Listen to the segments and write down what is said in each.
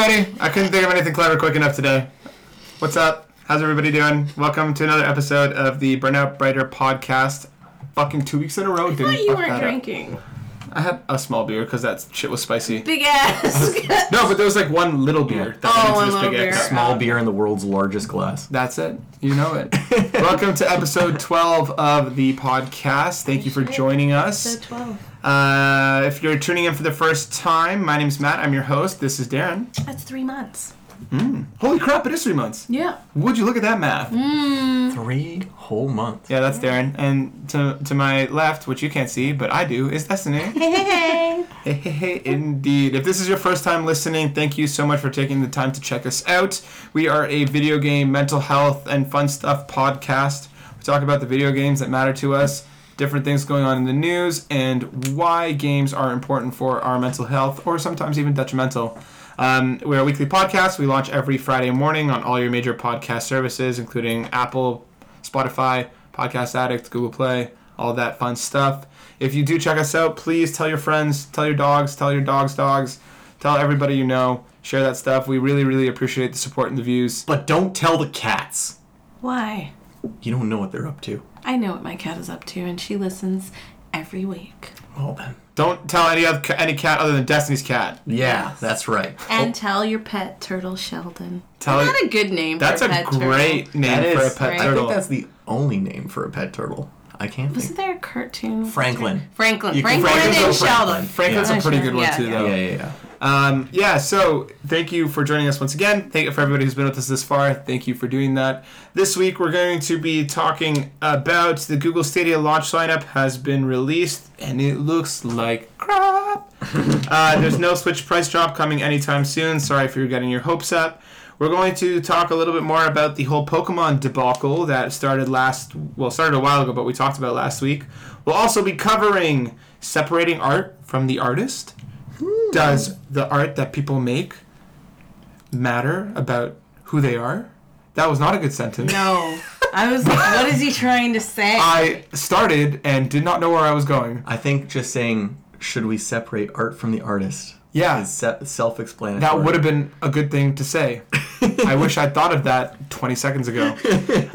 everybody. I couldn't think of anything clever quick enough today. What's up? How's everybody doing? Welcome to another episode of the Burnout Brighter podcast. Fucking two weeks in a row. I didn't thought you fuck weren't that up. drinking. I had a small beer because that shit was spicy. Big ass. No, but there was like one little beer. That Oh, went into one this little big beer. X. Small Oh. beer in the world's largest glass. That's it. You know it. Welcome to episode 12 of the podcast. Thank you for joining us. So 12. Uh, if you're tuning in for the first time, my name's Matt. I'm your host. This is Darren. That's three months. Holy crap, it is three months. Yeah. Would you look at that math? Three whole months. Yeah, that's Darren. And to, to my left, which you can't see, but I do, is Destiny. Hey. Hey, hey, hey, indeed. If this is your first time listening, thank you so much for taking the time to check us out. We are a video game, mental health, and fun stuff podcast. We talk about the video games that matter to us, different things going on in the news, and why games are important for our mental health, or sometimes even detrimental. Um, we're a weekly podcast. We launch every Friday morning on all your major podcast services, including Apple, Spotify, Podcast Addict, Google Play, all that fun stuff. If you do check us out, please tell your friends, tell your dogs, tell your dogs' dogs, tell everybody you know. Share that stuff. We really, really appreciate the support and the views. But don't tell the cats. Why? You don't know what they're up to. I know what my cat is up to, and she listens every week. Well then. Don't tell any other any cat other than Destiny's cat. Yeah, that's right. And oh. tell your pet turtle Sheldon. Tell Isn't it- that a good name That's for a a pet great turtle? name That for is. a pet right? I turtle. think that's the only name for a pet turtle. I can't Wasn't think. there a cartoon? with Franklin. Franklin. You can- Franklin Franklin's and a Franklin. Sheldon. Franklin's Yeah. a oh, pretty good one Yeah, too, yeah. though. Yeah, yeah, yeah. Um, yeah, so thank you for joining us once again. Thank you for everybody who's been with us this far. Thank you for doing that. This week we're going to be talking about the Google Stadia launch lineup has been released and it looks like crap. uh, there's no Switch price drop coming anytime soon. Sorry if you're getting your hopes up. We're going to talk a little bit more about the whole Pokemon debacle that started last, well, started a while ago, but we talked about last week. We'll also be covering separating art from the artist. Does the art that people make matter about who they are? That was not a good sentence. No. I was like, what is he trying to say? I started and did not know where I was going. I think just saying, should we separate art from the artist? Yeah. Is se- self-explanatory. That would have been a good thing to say. I wish I'd thought of that 20 seconds ago.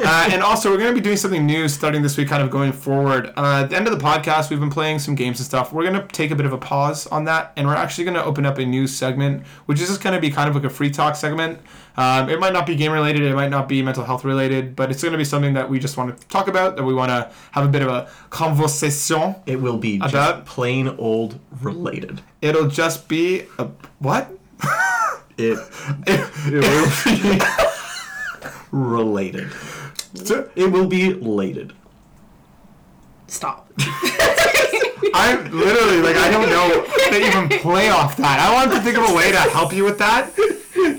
Uh, and also, we're going to be doing something new starting this week, kind of going forward. Uh, at the end of the podcast, we've been playing some games and stuff. We're going to take a bit of a pause on that, and we're actually going to open up a new segment, which is just going to be kind of like a free talk segment. Um, it might not be game related, it might not be mental health related, but it's going to be something that we just want to talk about, that we want to have a bit of a conversation. It will be just About- plain old related. It'll just be a what? It, it will be related. It will be related. Stop. I'm literally like I don't know how to even play off that. I wanted to think of a way to help you with that.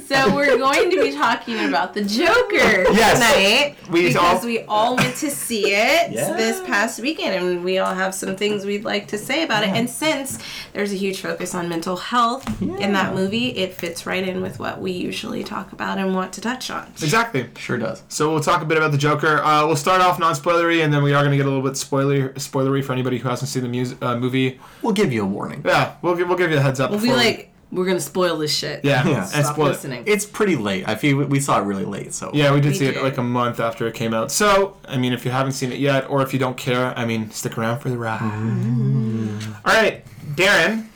So we're going to be talking about the Joker Yes. tonight We because all- we all went to see it Yeah. this past weekend, and we all have some things we'd like to say about it. And since there's a huge focus on mental health in that movie, it fits right in with what we usually talk about and want to touch on. Exactly. Sure does. So we'll talk a bit about the Joker. Uh, we'll start off non-spoilery, and then we are going to get a little bit spoiler spoilery for anybody who hasn't seen the mus- uh, movie. We'll give you a warning. Yeah, we'll give, we'll give you a heads up. We'll be before we- like, we're gonna spoil this shit. yeah, Yeah. and Stop spoil it. listening. It's pretty late. I feel we saw it really late, so Yeah, we did We see it like a month after it came out. So, I mean, if you haven't seen it yet, or if you don't care, I mean, stick around for the ride. Mm-hmm. All right, Darren.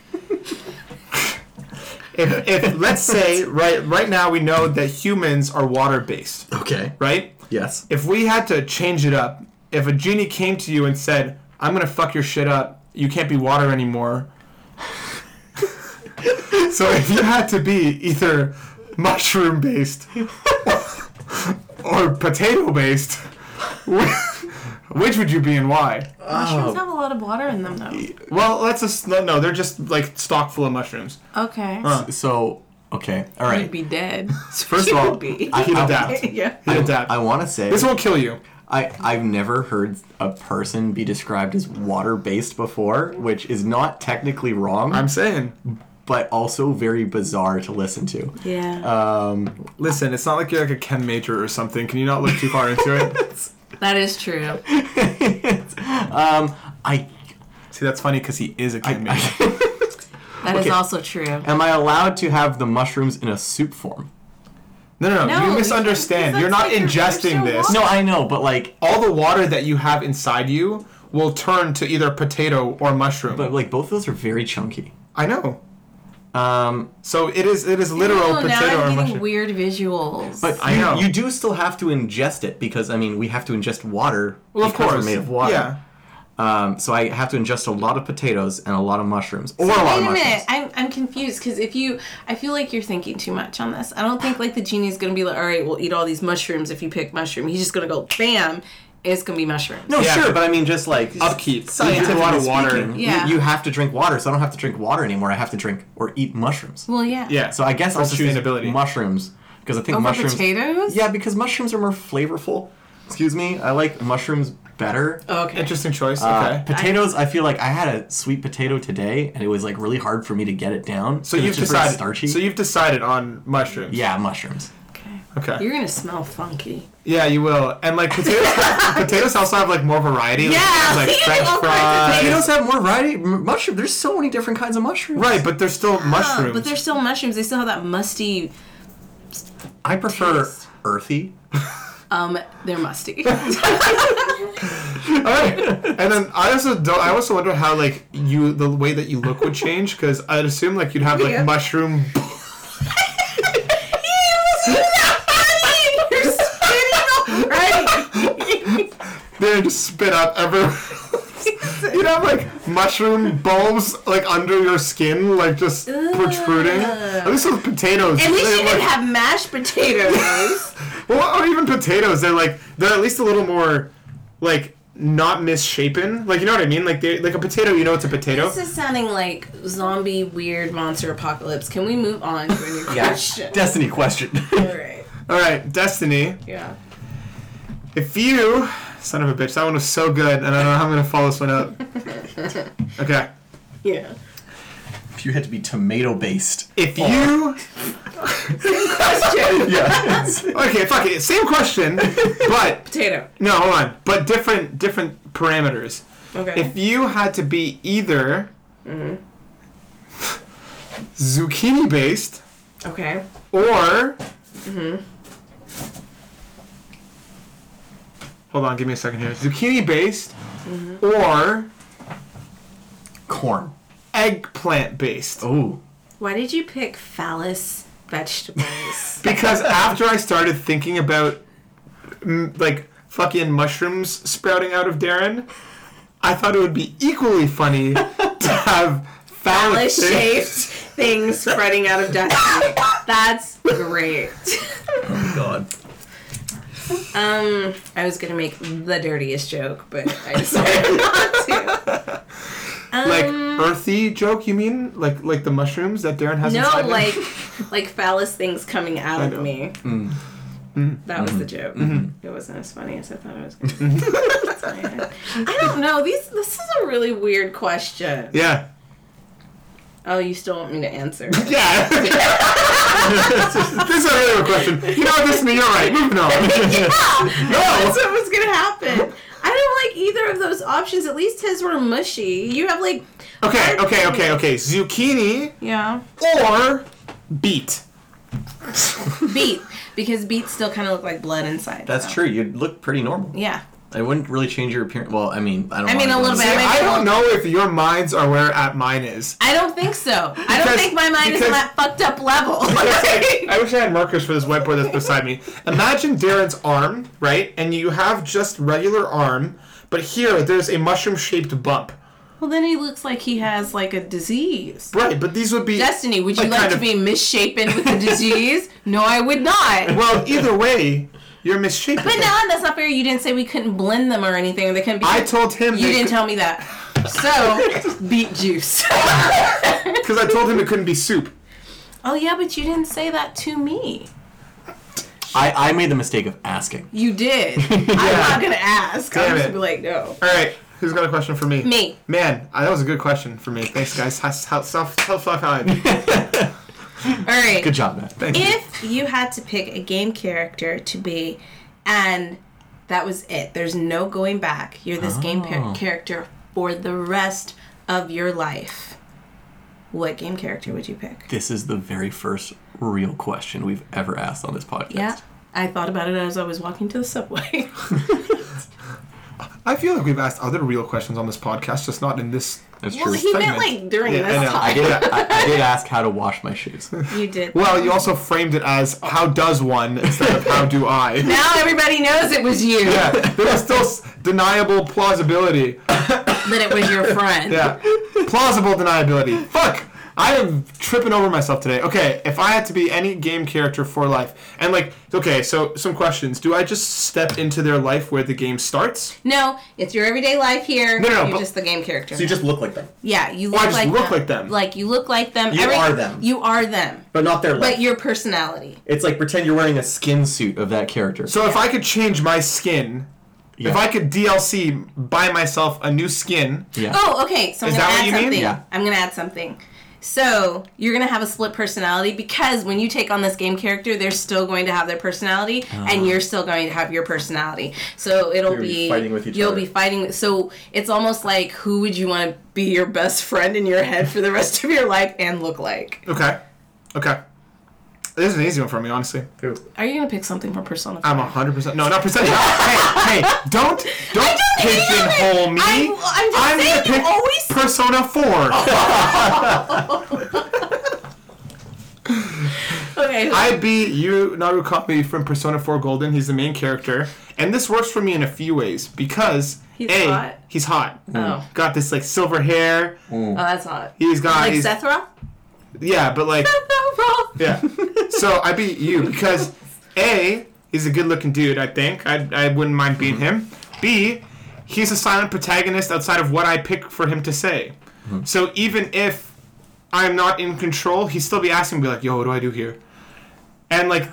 if, if let's say right right now we know that humans are water based, Okay. right? Yes. If we had to change it up, if a genie came to you and said, "I'm gonna fuck your shit up. You can't be water anymore." So if you had to be either mushroom based or potato based, which would you be and why? Mushrooms oh. have a lot of water in them, though. Well, let's just no, no. They're just like stock full of mushrooms. Okay. Huh. So okay. all right. You'd be dead. First of all, You'd he'd adapt. yeah. He'd adapt. I want to say this won't kill you. I I've never heard a person be described as water based before, which is not technically wrong, I'm saying. But also very bizarre to listen to. Yeah. Um, Listen, it's not like you're like a chem major or something. Can you not look too far into it? that is true. um, I See, that's funny because he is a chem I- major. That is Okay. also true. Am I allowed to have the mushrooms in a soup form? No, no, no. No, you you misunderstand. You're not like ingesting this. water. No, I know, but like, All the water that you have inside you will turn to either potato or mushroom. but like both of those are very chunky. I know. Um, So it is. It is literal Oh, now potato I'm or getting mushroom. weird visuals. but I you, know. you do still have to ingest it because I mean we have to ingest water. Well, of course. we're made of water. Yeah. Um, so I have to ingest a lot of potatoes and a lot of mushrooms, or a So lot wait of a mushrooms. minute, I'm, I'm confused because if you, I feel like you're thinking too much on this. I don't think like the genie's gonna be like, all right, we'll eat all these mushrooms if you pick mushroom. He's just gonna go bam, it's gonna be mushrooms. No, Yeah. sure, but I mean just like Upkeep. You Scientifically drink a lot of water. speaking, you- Yeah. you, have to drink water, so I don't have to drink water anymore. I have to drink or eat mushrooms. Well, yeah. Yeah. So I guess For I'll choose sustainability. mushrooms because I think Over mushrooms. potatoes? Yeah, because mushrooms are more flavorful. Excuse me, I like mushrooms better. Oh, okay. Interesting choice. Uh, okay. potatoes, I feel like I had a sweet potato today, and it was like really hard for me to get it down. so 'cause you've it's just very decided. starchy. So you've decided on mushrooms. yeah, mushrooms. Okay. Okay. You're gonna smell funky. Yeah, you will. And like potatoes, potatoes also have like more variety. Like, Yeah, like you French fries. Potatoes have more variety. M- mushroom. There's so many different kinds of mushrooms. Right, but they're still mushrooms. Oh, but they're still mushrooms. They still have that musty. I prefer Taste. earthy. Um, they're musty. All right. And then I also don't. I also wonder how like you the way that you look would change because I'd assume like you'd have like Yeah. mushroom. You're spitting already. Then just spit up everywhere. You'd have like mushroom bulbs like under your skin, like just protruding. At least with potatoes, At least they're, you didn't like- have mashed potatoes. well, or even potatoes. They're like they're at least a little more like not misshapen. Like you know what I mean? Like they like a potato. You know it's a potato. this is sounding like zombie weird monster apocalypse. Can we move on to a new question? Destiny question. All right. All right, Destiny. Yeah. If you, son of a bitch, that one was so good, and I don't know how I'm gonna follow this one up. Okay. Yeah. if you had to be tomato based. If oh. you, Question. Yeah. okay, fuck it, same question, but Potato. no, hold on, but different different parameters. Okay. If you had to be either mm-hmm. zucchini based okay. or mm-hmm. Hold on, give me a second here, zucchini based or Corn. eggplant based. Oh. Why did you pick phallus vegetables? because after I started thinking about like fucking mushrooms sprouting out of Darren, I thought it would be equally funny to have phallus Phallus shaped things spreading out of destiny. That's great. Oh my God. Um, I was gonna make the dirtiest joke, but I decided not to. like Um, earthy joke. You mean like like the mushrooms that Darren has no, inside him? like like phallus things coming out of me. Mm. That was the joke. It wasn't as funny as I thought it was. Gonna be. That's my head. I don't know. These this is a really weird question. yeah. Oh, you still want me to answer? Yeah. This is a really good question. You know what, Destiny, you're right. Moving on. No. That's what was gonna happen. I don't like either of those options. At least his were mushy. You have like Okay, okay, okay, okay. Zucchini yeah or beet. beet because beets still kind of look like blood inside. That's so. true. You'd look pretty normal. Yeah. I wouldn't really change your appearance. Well, I mean, I don't. Know. I mean, a little bit. See, I don't know if your minds are where at mine is. I don't think so. I don't think my mind is on that fucked up level. I wish I had markers for this whiteboard that's beside me. Imagine Darren's arm, right? And you have just regular arm, but here there's a mushroom shaped bump. well, then he looks like he has like a disease. Right, but these would be. Destiny, would you Like, like, to of- be misshapen with a disease? no, I would not. Well, either way, you're misshapen. But no, that's not fair. You didn't say we couldn't blend them or anything. They couldn't be. I told him You didn't tell me that. So, beet juice. because I told him it couldn't be soup. oh yeah, but you didn't say that to me. I, I made the mistake of asking. You did. I'm not gonna ask. Damn I'm just it. gonna be like, no. All right, who's got a question for me? Me. Man, uh, that was a good question for me. Thanks, guys. Self self self five. All right. Good job, Matt. Thank you. If you had to pick a game character to be, and that was it, there's no going back. You're this game par- Oh. character for the rest of your life. what game character would you pick? This is the very first real question we've ever asked on this podcast. Yeah. I thought about it as I was walking to the subway. I feel like we've asked other real questions on this podcast, just not in this. That's well, true. he meant like during Yeah, I this know. I did, I, I did ask how to wash my shoes. You did. Well, you also framed it as "How does one?" instead of "How do I?" now everybody knows it was you. Yeah, there was still s- deniable plausibility. That it was your friend. Yeah, plausible deniability. Fuck. I am tripping over myself today. Okay, if I had to be any game character for life, and like, okay, so some questions. Do I just step into their life where the game starts? No, it's your everyday life here. No, no, You're but- just the game character. So you just look like them, yeah, you oh, I look just like look them. like them. Like you look like them. You are them. You are them. but not their life. But your personality. it's like pretend you're wearing a Skin suit of that character. So if I could change my skin, Yeah. if I could DLC buy myself a new skin, yeah. Oh, okay. So I'm Is gonna that what add you mean? something. Yeah. I'm gonna add something. So you're gonna have a split personality because when you take on this game character, they're still going to have their personality, and you're still going to have your personality. So it'll You'll be be fighting with each You'll other. be fighting. So it's almost like who would you want to be your best friend in your head for the rest of your life and look like? okay, okay. This is an easy one for me, honestly. Are you gonna pick something from Persona? I'm 5? hundred percent. No, not percent. No, hey, hey, don't don't pigeonhole me. I'm- I'm just gonna saying you pick always- Persona Four. Okay. I beat you Narukami from Persona 4 Golden. He's the main character. And this works for me in a few ways because He's A, hot? he's hot. Oh. Got this like silver hair. Mm. oh, that's hot. He's got Like he's, Sethra? Yeah, but like yeah. So I beat you because A, he's a good looking dude, I think. I I wouldn't mind beating mm-hmm. him. B, he's a silent protagonist outside of what I pick for him to say. Mm-hmm. So even if I'm not in control, he'd still be asking me like, "Yo, what do I do here?" And like,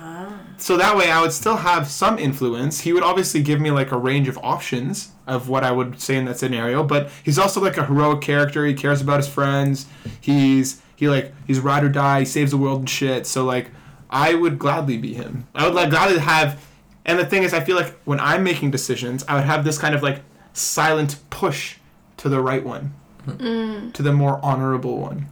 so that way I would still have some influence. He would obviously give me like a range of options of what I would say in that scenario. But he's also like a heroic character. He cares about his friends. He's he like he's ride or die. He saves the world and shit. So like, I would gladly be him. I would like gladly have. And the thing is, I feel like when I'm making decisions, I would have this kind of like silent push to the right one, hmm. to the more honorable one.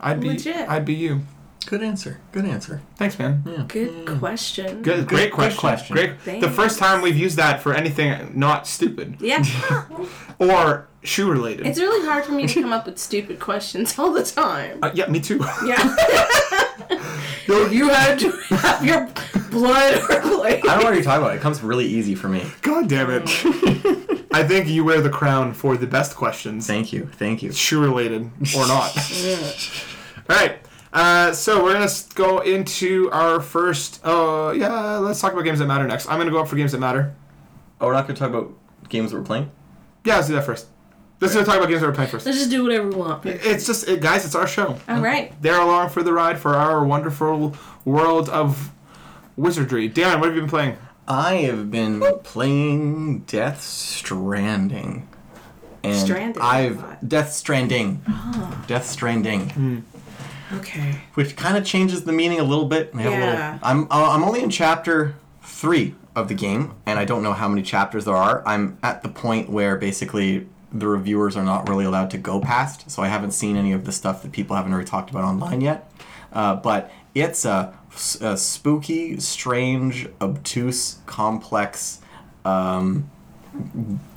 I'd be Legit. I'd be you. Good answer. Good answer. Thanks, man. Yeah. Good question. Good, great question. question. Great. Thanks. The first time we've used that for anything not stupid Yeah. or shoe related. It's really hard for me to come up with stupid questions all the time. Uh, yeah, me too. Yeah. Yo, you had to have your blood or like. I don't know what you're talking about. It comes really easy for me. God damn it. I think you wear the crown for the best questions, Thank you. Thank you. shoe related or not. yeah. All right. Uh, so we're gonna go into our first. Oh yeah, let's talk about games that matter next. I'm gonna go up for games that matter. Oh, we're not going to talk about games that we're playing? Yeah, let's do that first. Let's talk about games that we're playing first. Let's just do whatever we want. It's just, it, guys, it's our show. All right. They're along for the ride for our wonderful world of wizardry. Darren, what have you been playing? I have been playing Death Stranding. And Stranded, I I've. Death Stranding. Ah. Death Stranding, hmm. Okay. which kind of changes the meaning a little bit. I have a Yeah. little, I'm uh, I'm only in chapter three of the game, and I don't know how many chapters there are. I'm at the point where basically the reviewers are not really allowed to go past, so I haven't seen any of the stuff that people haven't already talked about online yet. Uh, but it's a, a spooky, strange, obtuse, complex, um,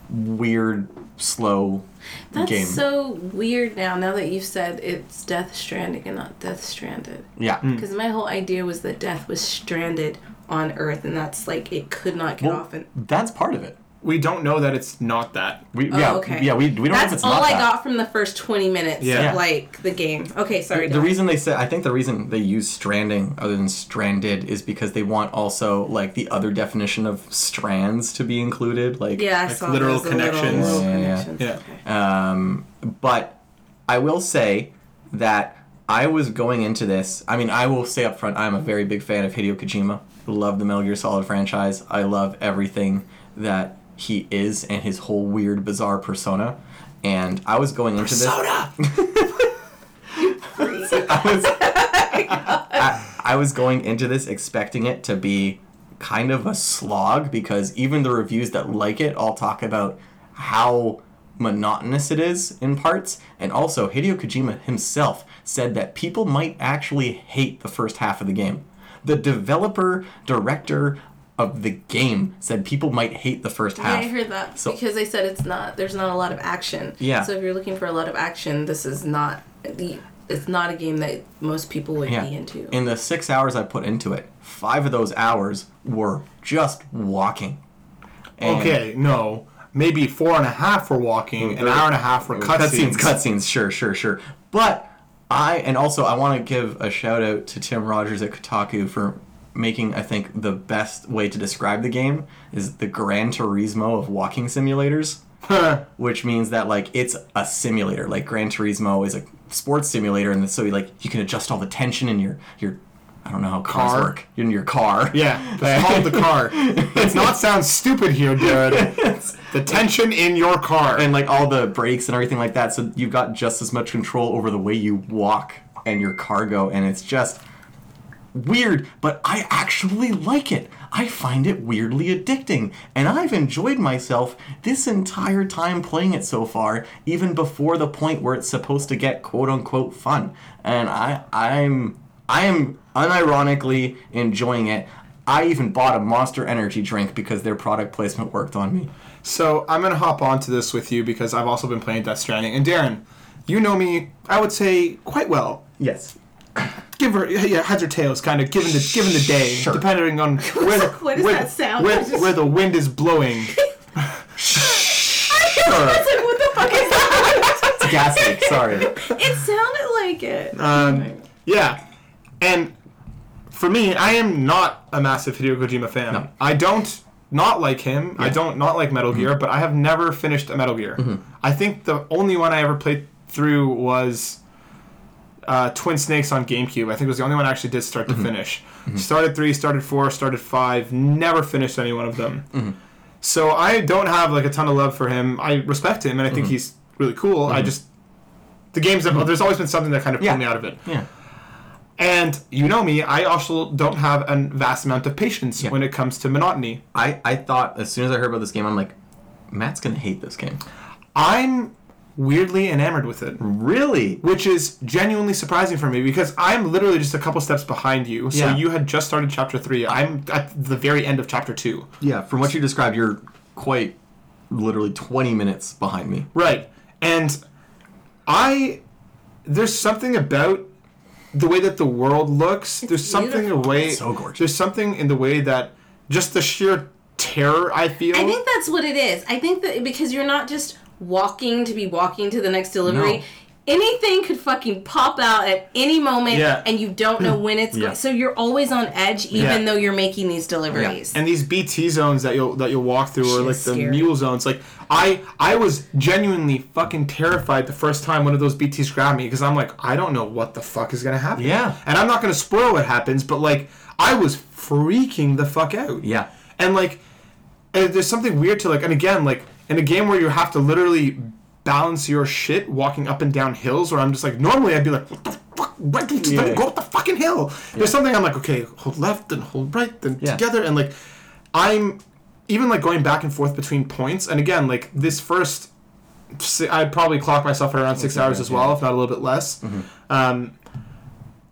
weird, slow That's game. so weird now. Now that you've said it's Death Stranding and not Death Stranded, yeah. Hmm. because my whole idea was that Death was stranded on Earth, and that's like it could not get Well, off. And that's part of it. We don't know that it's not that. We, Oh, yeah, okay. yeah, we, we don't know if it's that. that's it's all not I that. got from the first twenty minutes Yeah. of like the game. Okay, sorry. The Dawn. reason they said, I think the reason they use stranding other than stranded is because they want also like the other definition of strands to be included. Like, yeah, I like saw literal those, the little- connections. little Yeah, yeah, yeah. Yeah. Okay. Um, but I will say that I was going into this. I mean, I will say up front, I'm a very big fan of Hideo Kojima. Love the Metal Gear Solid franchise. I love everything that he is and his whole weird, bizarre persona. And I was going into this. I was, I, I was going into this expecting it to be kind of a slog because even the reviews that like it all talk about how monotonous it is in parts. And also, Hideo Kojima himself said that people might actually hate the first half of the game. The developer, director of the game said people might hate the first Yeah, half. I heard that So- because they said it's not. There's not a lot of action. Yeah. So if you're looking for a lot of action, this is not the. It's not a game that most people would Yeah. be into. In the six hours I put into it, five of those hours were just walking. And Okay, no. Maybe four and a half were walking, an hour and a half for cutscenes, cutscenes. cutscenes, sure, sure, sure. But I and also I want to give a shout out to Tim Rogers at Kotaku for making I think the best way to describe the game is the Gran Turismo of walking simulators, which means that like it's a simulator. Like Gran Turismo is a sports simulator, and so like you can adjust all the tension in your your I don't know how cars Car? work in your car. Yeah, it's called the car. Let's not sound stupid here, dude. the tension in your car. and like all the brakes and everything like that. So you've got just as much control over the way you walk and your cargo, and it's just weird. But I actually like it. I find it weirdly addicting, and I've enjoyed myself this entire time playing it so far, even before the point where it's supposed to get quote unquote fun. And I, I'm, I am unironically enjoying it. I even bought a Monster Energy drink because their product placement worked on me. So I'm gonna hop onto this with you because I've also been playing Death Stranding. And Darren, you know me, I would say quite well. Yes. Give her yeah, heads or tails, kind of given the given the day, Sure. depending on where the What does where, that sound? where, just- where the wind is blowing. Sure. It's like, what the fuck is that? It's gas leak. Sorry. it sounded like it. Um, yeah, and for me, I am not a massive Hideo Kojima fan. No. I don't not like him. I don't not like Metal Gear, but I have never finished a Metal Gear. I think the only one I ever played through was uh, Twin Snakes on GameCube. I think it was the only one I actually did start to mm-hmm. finish. Mm-hmm. Started three, started four, started five. Never finished any one of them. Mm-hmm. So I don't have like a ton of love for him. I respect him, and I think he's really cool. I just the games. Have, There's always been something that kind of pulled Yeah. me out of it. Yeah. And you know me, I also don't have a vast amount of patience Yeah. when it comes to monotony. I, I thought as soon as I heard about this game, I'm like, Matt's gonna hate this game. I'm weirdly enamored with it, Really? which is genuinely surprising for me because I'm literally just a couple steps behind you. So Yeah. you had just started chapter three. I'm at the very end of chapter two. Yeah. From what you described, you're quite literally 20 minutes behind me. Right. And I there's something about the way that the world looks. there's something beautiful. away It's so gorgeous. There's something in the way that just the sheer terror I feel. I think that's what it is. I think that because you're not just walking to be walking to the next delivery. No. Anything could fucking pop out at any moment, Yeah. and you don't know when it's Yeah. going. So you're always on edge, even Yeah. though you're making these deliveries. and these BT zones that you'll that you'll walk through or like is the scary. mule zones like I I was genuinely fucking terrified the first time one of those BTs grabbed me because I'm like I don't know what the fuck is gonna happen Yeah. and I'm not gonna spoil what happens but like I was freaking the fuck out Yeah. and like and there's something weird to like and again like in a game where you have to literally balance your shit walking up and down hills where I'm just like normally I'd be like what the fuck? Right, just let me Yeah. go up the fucking hill. There's something I'm like okay hold left and hold right then Yeah. together and like I'm even like going back and forth between points and again like this first I'd probably clock myself at around six hours as well if not a little bit less. Um,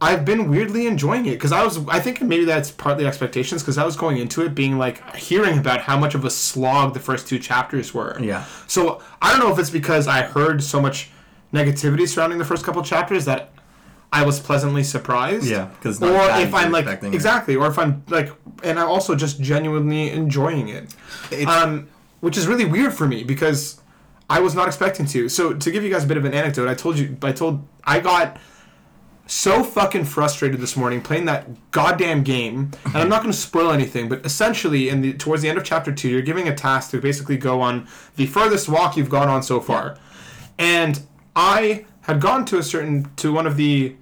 I've been weirdly enjoying it because I was I think maybe that's partly expectations because I was going into it being like hearing about how much of a slog the first two chapters were. Yeah. So I don't know if it's because I heard so much negativity surrounding the first couple chapters that I was pleasantly surprised. Yeah, because or if I'm like expecting it. exactly, or if I'm like, and I'm also just genuinely enjoying it, It's, um, which is really weird for me because I was not expecting to. So to give you guys a bit of an anecdote, I told you, I told, I got so fucking frustrated this morning playing that goddamn game, and I'm not going to spoil anything, but essentially, in the towards the end of chapter two, you're giving a task to basically go on the furthest walk you've gone on so far, and I had gone to a certain to one of the,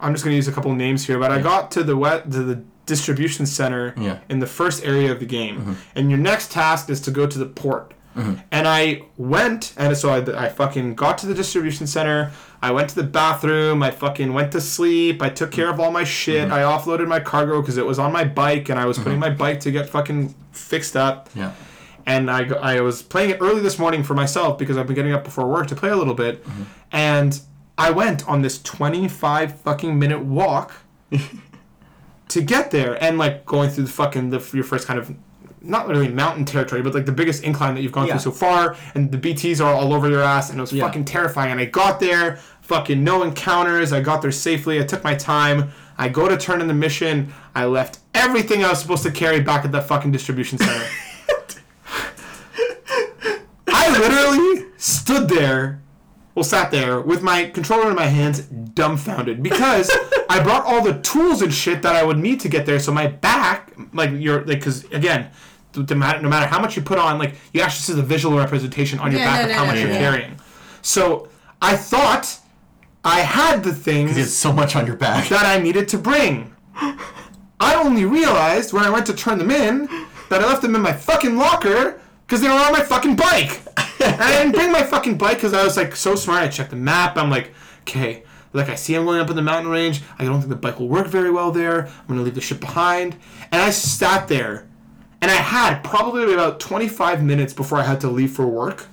I'm just going to use a couple names here, but I got to the wet to the distribution center Yeah. in the first area of the game, mm-hmm. and your next task is to go to the port. Mm-hmm. And I went, and so I, I fucking got to the distribution center. I went to the bathroom. I fucking went to sleep. I took care of all my shit. Mm-hmm. I offloaded my cargo because it was on my bike, and I was putting mm-hmm. my bike to get fucking fixed up. yeah. and I, I was playing it early this morning for myself because I've been getting up before work to play a little bit, and I went on this 25 fucking minute walk to get there, and like going through the fucking the your first kind of not really mountain territory, but like the biggest incline that you've gone Yeah. through so far, and the BTs are all over your ass, and it was Yeah. fucking terrifying. And I got there, fucking no encounters. I got there safely. I took my time. I go to turn in the mission. I left everything I was supposed to carry back at that fucking distribution center. I literally stood there, well, sat there with my controller in my hands, dumbfounded because I brought all the tools and shit that I would need to get there. So my back, like you're like, because again, no matter, how much you put on, like you actually see the visual representation on your Yeah, back no, of how no, much no, you're no. carrying. So I thought I had the things You have so much on your back. that I needed to bring. I only realized when I went to turn them in that I left them in my fucking locker because they were on my fucking bike. and I didn't bring my fucking bike because I was like so smart. I checked the map. I'm like, okay, like I see I'm going up in the mountain range. I don't think the bike will work very well there. I'm gonna leave the shit behind. And I sat there, and I had probably about 25 minutes before I had to leave for work.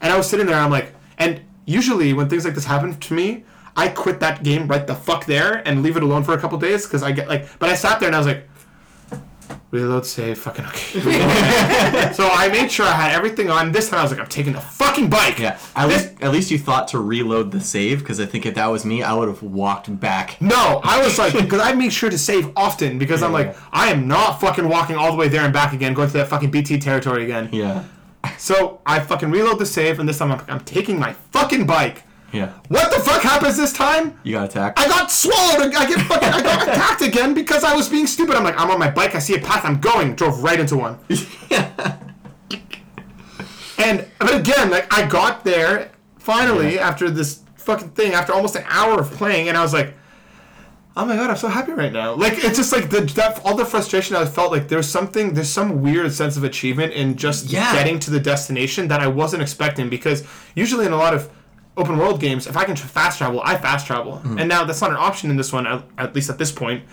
And I was sitting there. I'm like, and usually when things like this happen to me, I quit that game right the fuck there and leave it alone for a couple days because I get like. But I sat there and I was like, reload, save, fucking okay. so I made sure I had everything on. This time I was like, I'm taking the fucking bike. Yeah, at This- least at least you thought to reload the save because I think if that was me, I would have walked back. No, I was like, because I make sure to save often because I'm Yeah. like, I am not fucking walking all the way there and back again, going to that fucking BT territory again. Yeah, So I fucking reload the save, and this time I'm, I'm taking my fucking bike. Yeah. What the fuck happens this time? You got attacked. I got swallowed. I get fucking. I got attacked again because I was being stupid. I'm like, I'm on my bike. I see a path. I'm going. Drove right into one. yeah. And but again, like I got there finally after this fucking thing, after almost an hour of playing, and I was like, oh my god, I'm so happy right now. Like it's just like the that all the frustration I felt like there's something there's some weird sense of achievement in just Yeah. getting to the destination that I wasn't expecting because usually in a lot of open world games, if I can fast travel, I fast travel, mm-hmm. and now that's not an option in this one, at, at least at this point.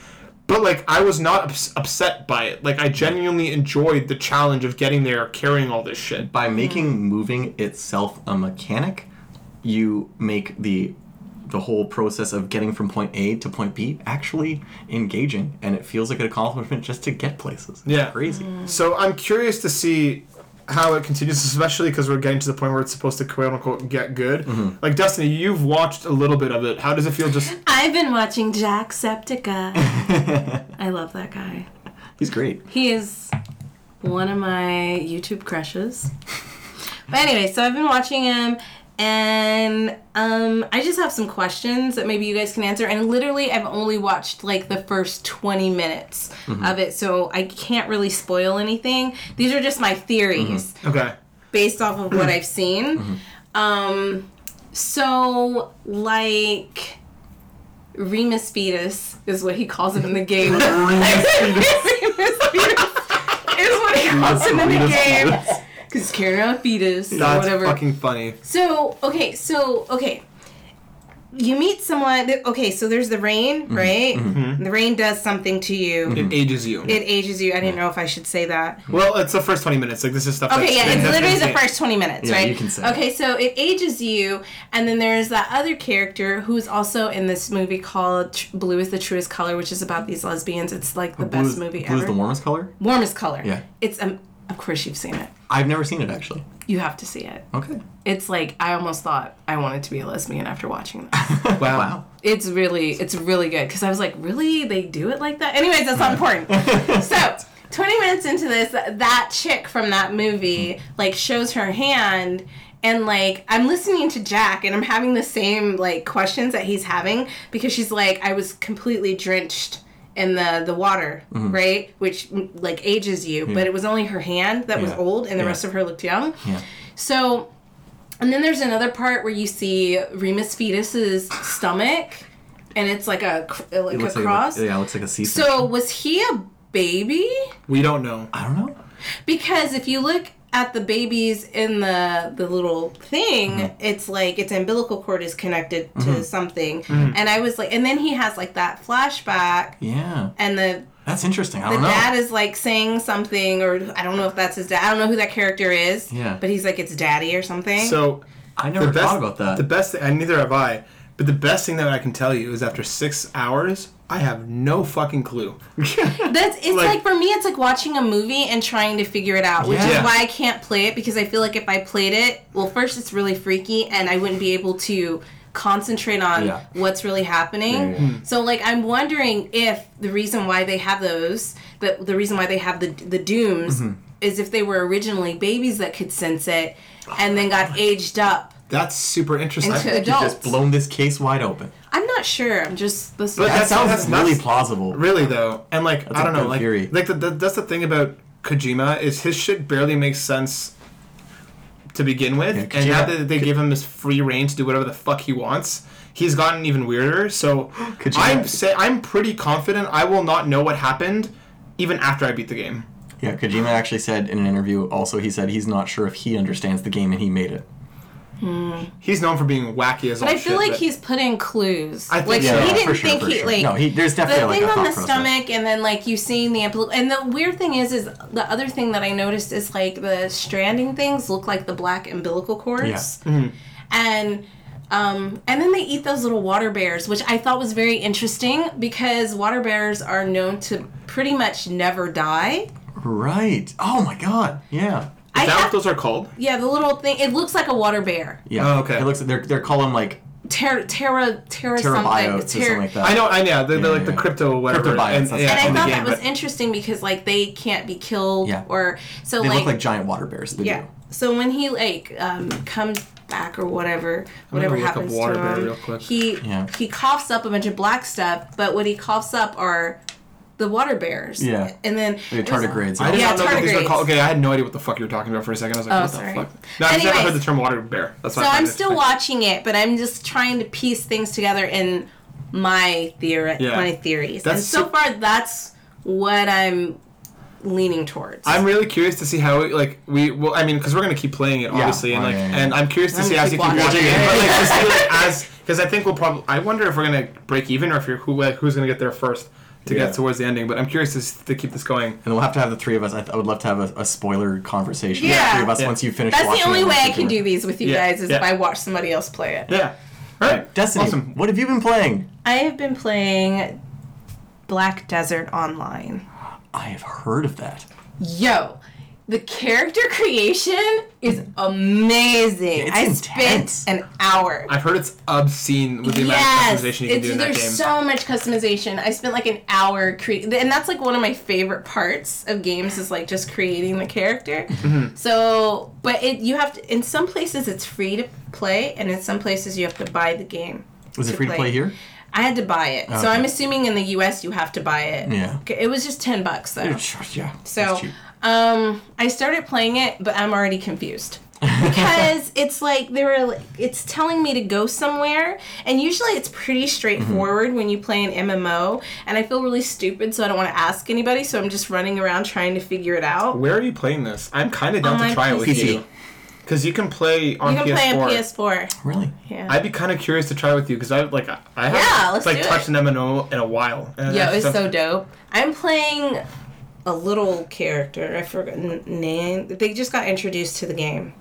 But like I was not ups- upset by it. Like I genuinely enjoyed the challenge of getting there, carrying all this shit. By mm-hmm. making moving itself a mechanic, you make the the whole process of getting from point A to point B actually engaging, and it feels like an accomplishment just to get places. It's Yeah. crazy. Mm-hmm. So I'm curious to see how it continues, especially because we're getting to the point where it's supposed to quote unquote get good. Mm-hmm. Like Destiny, you've watched a little bit of it. How does it feel? Just I've been watching Jacksepticeye. I love that guy. He's great. He is one of my YouTube crushes. But anyway, so I've been watching him and um, I just have some questions that maybe you guys can answer. And literally, I've only watched like the first 20 minutes of it, so I can't really spoil anything. These are just my theories okay. based off of what I've seen. Um, so, like. Remus Fetus is what he calls him in the game. Remus Fetus is what he calls him in the Remus game. Fetus. Because he's carrying around a fetus or That's whatever. fucking funny. So okay, so okay, you meet someone. th- Okay, so there's the rain, mm-hmm. right? Mm-hmm. Mm-hmm. The rain does something to you. It ages you. It ages you. I didn't know if I should say that. well, it's the first twenty minutes. Like this is stuff. Okay, that's, yeah, it's that's literally the insane. first 20 minutes, Yeah, right? you can say Okay, so it ages you, and then there's that other character who's also in this movie called Tr- Blue is the Truest Color, which is about these lesbians. It's like the best Blue's, movie Blue's ever. Is the warmest color. Warmest color. Yeah. It's, um, of course, you've seen it. I've never seen it actually. You have to see it. Okay. It's like, I almost thought I wanted to be a lesbian after watching this. Wow. Wow. It's really, it's really good because I was like, really, they do it like that. Anyways, that's not important. so, twenty minutes into this, that chick from that movie mm-hmm. like shows her hand, and like I'm listening to Jack, and I'm having the same like questions that he's having because she's like, I was completely drenched in the the water, mm-hmm. right? Which like ages you, but it was only her hand that was old, and the Yeah. rest of her looked young. Yeah. So, and then there's another part where you see Remus Fetus's stomach, and it's like a like It a looks cross. like a, yeah, it looks like a sea. So was he a baby? We don't know. I don't know. Because if you look at the babies in the the little thing, Mm-hmm. it's like its umbilical cord is connected to something, and I was like, and then he has like that flashback, Yeah. and the That's interesting. I the don't know. dad is like saying something, or I don't know if that's his dad. I don't know who that character is. Yeah. But he's like it's daddy or something. So I never the best, thought about that. The best, thing, and neither have I. But the best thing that I can tell you is after six hours, I have no fucking clue. That's it's Like- like, for me, it's like watching a movie and trying to figure it out, which Yeah. is why I can't play it because I feel like if I played it, well, first it's really freaky and I wouldn't be able to concentrate on Yeah. what's really happening. Yeah, yeah. So like I'm wondering if the reason why they have those, the the reason why they have the the dooms Mm-hmm. is if they were originally babies that could sense it and then got aged up. That's super interesting. Into You've adults. just blown this case wide open. I'm not sure. I'm just this. But That That's- sounds that's really nuts. plausible. Really though, and like I don't know, like theory. like the, the, that's the thing about Kojima is his shit barely makes sense to begin with, Yeah, and now Kojima- that they give him this free reign to do whatever the fuck he wants, he's gotten even weirder. So Kojima- I'm say I'm pretty confident I will not know what happened even after I beat the game. Yeah, Kojima actually said in an interview also he said he's not sure if he understands the game and he made it. He's known for being wacky as a. But all I feel shit, like he's putting clues. I think like so. he Yeah, didn't sure, think he sure. like No, he- there's definitely, the like, thing a on thought the process. stomach, and then like you seeing the ampli- and the weird thing is, is the other thing that I noticed is like the stranding things look like the black umbilical cords, Yeah. and um, and then they eat those little water bears, which I thought was very interesting because water bears are known to pretty much never die. Right. Oh my god. Yeah. I Is that have- what those are called? Yeah, the little thing. It looks like a water bear. Yeah. Oh, okay. It looks they're they're calling like Terra, Terra, Terra, terabiotes something. or something like that. I know, I know. They're, they're Yeah, like the yeah. crypto whatever. Cryptobiotes, and, that's yeah, And I in the thought game, that was but- interesting because like they can't be killed Yeah. or so They like, look like giant water bears. They yeah. do. So when he like um, comes back or whatever, whatever look up happens water to bear him, real quick. he Yeah. he coughs up a bunch of black stuff. But what he coughs up are the water bears. Yeah. And then They're tardigrades. I did Yeah, not know that these were called. Okay, I had no idea what the fuck you were talking about for a second. I was like, Oh, what sorry. the fuck? No, I've never heard the term water bear. That's why So I I'm still interesting. watching it, but I'm just trying to piece things together in my theory, Yeah. my theories. That's and so su- far, that's what I'm leaning towards. I'm really curious to see how like we well I mean because we're gonna keep playing it obviously and Oh, like yeah, yeah, yeah. and I'm curious to I'm see gonna as you keep keep watching watching it it. but like to see like as because I think we'll probably I wonder if we're gonna break even or if you're who like, who's gonna get there first to Yeah. get towards the ending but I'm curious to, to keep this going. And we'll have to have the three of us. I, th- I would love to have a, a spoiler conversation. with Yeah. The three of us Yeah. once you finish That's watching the only way I can do do these with you Yeah, guys is yeah. if I watch somebody else play it. Yeah. All right. Destiny, Awesome. what have you been playing? I have been playing Black Desert Online. I have heard of that. Yo, the character creation is amazing. It's I intense. spent an hour. I've heard it's obscene with the yes, amount of customization you can do in that there's game. so much customization. I spent like an hour creating, and that's like one of my favorite parts of games is like just creating the character. Mm-hmm. So, but it you have to. In some places, it's free to play, and in some places, you have to buy the game. Was it free to play here? I had to buy it, so I'm assuming in the U.S. you have to buy it. Yeah. It was just ten bucks though. Yeah. So. Um, I started playing it, but I'm already confused because it's like they were. Like, it's telling me to go somewhere, and usually it's pretty straightforward when you play an MMO. And I feel really stupid, so I don't want to ask anybody. So I'm just running around trying to figure it out. Where are you playing this? I'm kind of down On to my try it with you. Because you can play on You can PS4. play on PS4. Really? Yeah. I'd be kind of curious to try with you because I like I I haven't Yeah, let's like do touched it. an MMO in a while. Yeah, it's so dope. I'm playing a little character. I forgot name. They just got introduced to the game,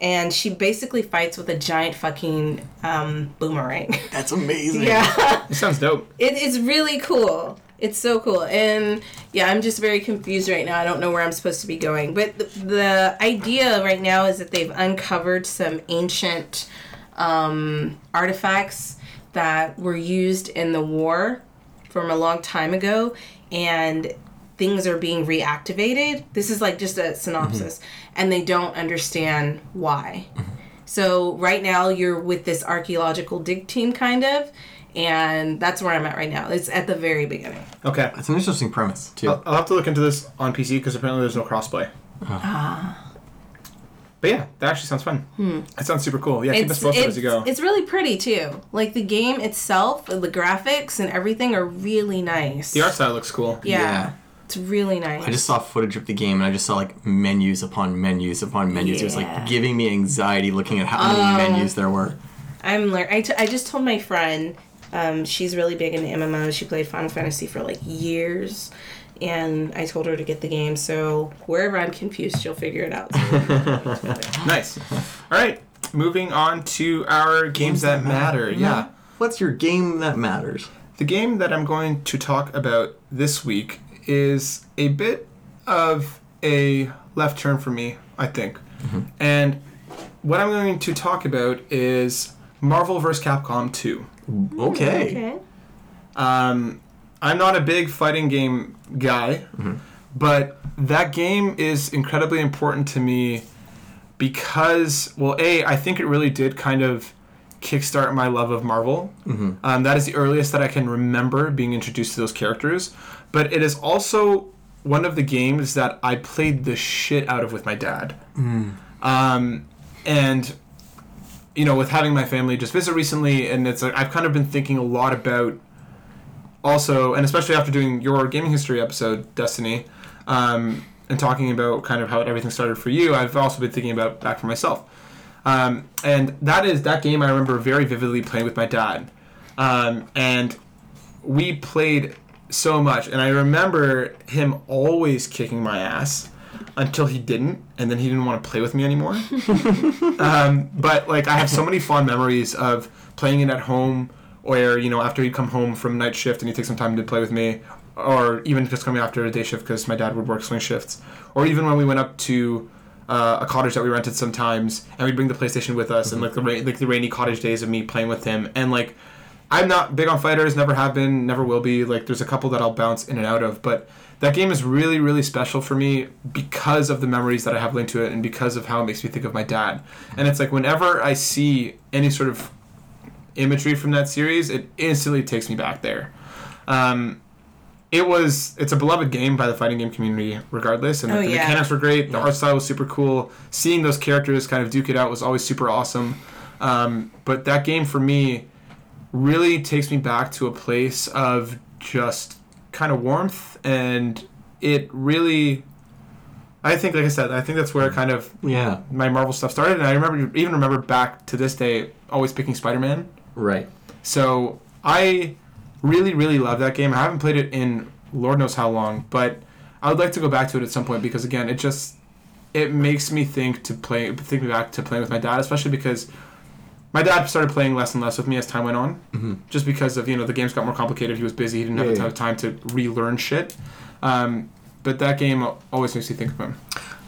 and she basically fights with a giant fucking um, boomerang. That's amazing. yeah, It sounds dope. it is really cool. It's so cool, and yeah, I'm just very confused right now. I don't know where I'm supposed to be going. But the, the idea right now is that they've uncovered some ancient um, artifacts that were used in the war from a long time ago, and things are being reactivated. This is like just a synopsis, mm-hmm. and they don't understand why. Mm-hmm. So right now you're with this archaeological dig team, kind of, and that's where I'm at right now. It's at the very beginning. Okay. That's an interesting premise too. I'll, I'll have to look into this on PC because apparently there's no crossplay. Uh-huh. Ah. But yeah, that actually sounds fun. Hmm. That sounds super cool. Yeah, keep us It's, posted as you go. it's really pretty too. Like the game itself, the graphics and everything are really nice. The art style looks cool. yeah. Yeah. It's really nice. I just saw footage of the game and I just saw like menus upon menus upon menus. It was like giving me anxiety looking at how many Oh. menus there were. I'm lear- I, t- I just told my friend, um, she's really big into MMOs. She played Final Fantasy for like years. And I told her to get the game, so wherever I'm confused, she'll figure it out. Nice. All right. Moving on to our games, that, matter. Yeah. What's your game that matters? The game that I'm going to talk about this week is a bit of a left turn for me, I think. And what I'm going to talk about is Marvel vs. Capcom 2. Okay. okay. Um, I'm not a big fighting game guy, but that game is incredibly important to me because, well, A, I think it really did kind of kickstart my love of Marvel. Um, that is the earliest that I can remember being introduced to those characters. But it is also one of the games that I played the shit out of with my dad. Um, and you know, with having my family just visit recently, and it's like I've kind of been thinking a lot about also, and especially after doing your gaming history episode, Destiny, um, and talking about kind of how everything started for you, I've also been thinking about back for myself. Um, and that is that game I remember very vividly playing with my dad. Um, and we played so much, and I remember him always kicking my ass until he didn't, and then he didn't want to play with me anymore. um, but like I have so many fond memories of playing it at home, where you know after he'd come home from night shift and he'd take some time to play with me, or even just coming after a day shift because my dad would work swing shifts, or even when we went up to uh, a cottage that we rented sometimes, and we'd bring the PlayStation with us, and like the ra- like the rainy cottage days of me playing with him, and like I'm not big on fighters, never have been, never will be. Like there's a couple that I'll bounce in and out of, but that game is really really special for me because of the memories that I have linked to it and because of how it makes me think of my dad. And it's like whenever I see any sort of imagery from that series, it instantly takes me back there. Um, it was it's a beloved game by the fighting game community regardless and Oh, like, the yeah. mechanics were great the art style was super cool seeing those characters kind of duke it out was always super awesome um, but that game for me really takes me back to a place of just kind of warmth and it really i think like i said i think that's where kind of Yeah. my marvel stuff started and i remember even remember back to this day always picking spider-man Right. so I really, really love that game. I haven't played it in Lord knows how long, but I would like to go back to it at some point because again, it just it makes me think to play think back to playing with my dad, especially because my dad started playing less and less with me as time went on, mm-hmm. just because of you know the games got more complicated. He was busy. He didn't have Yeah, the yeah. time to relearn shit. Um, but that game always makes me think of him.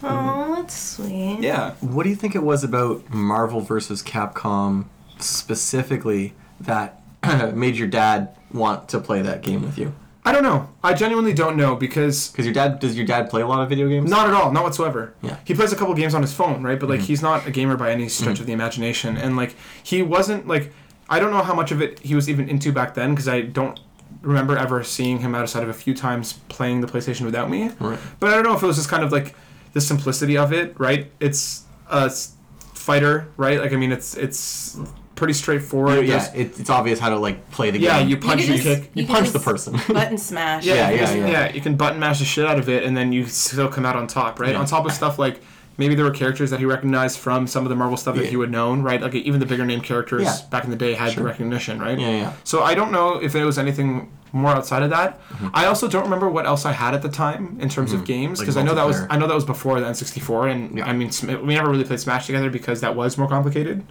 Oh, that's sweet. Yeah. What do you think it was about Marvel versus Capcom specifically that made your dad want to play that game with you? I don't know. I genuinely don't know because Because your dad does your dad play a lot of video games? Not at all, not whatsoever. Yeah. He plays a couple games on his phone, right? But like mm-hmm. he's not a gamer by any stretch mm-hmm. of the imagination. And like he wasn't like I don't know how much of it he was even into back then because I don't remember ever seeing him outside of a few times playing the PlayStation without me. Right. But I don't know if it was just kind of like the simplicity of it, right? It's a s- fighter, right? Like I mean, it's it's pretty straightforward. yeah, There's- it, it's obvious how to like play the yeah. game. You punch, can you just- kick. you you punch the person. Button smash. Yeah, you yeah, just- yeah. You can button mash the shit out of it, and then you still come out on top, right? Yeah. On top of stuff like maybe there were characters that he recognized from some of the Marvel stuff that Yeah. he would known, right? Like even the bigger name characters Yeah. back in the day had Sure. the recognition, right? Yeah, yeah. So I don't know if it was anything more outside of that. Mm-hmm. I also don't remember what else I had at the time in terms of games Like because I know that was. I know that was before the N64, and Yeah. I mean we never really played Smash together because that was more complicated.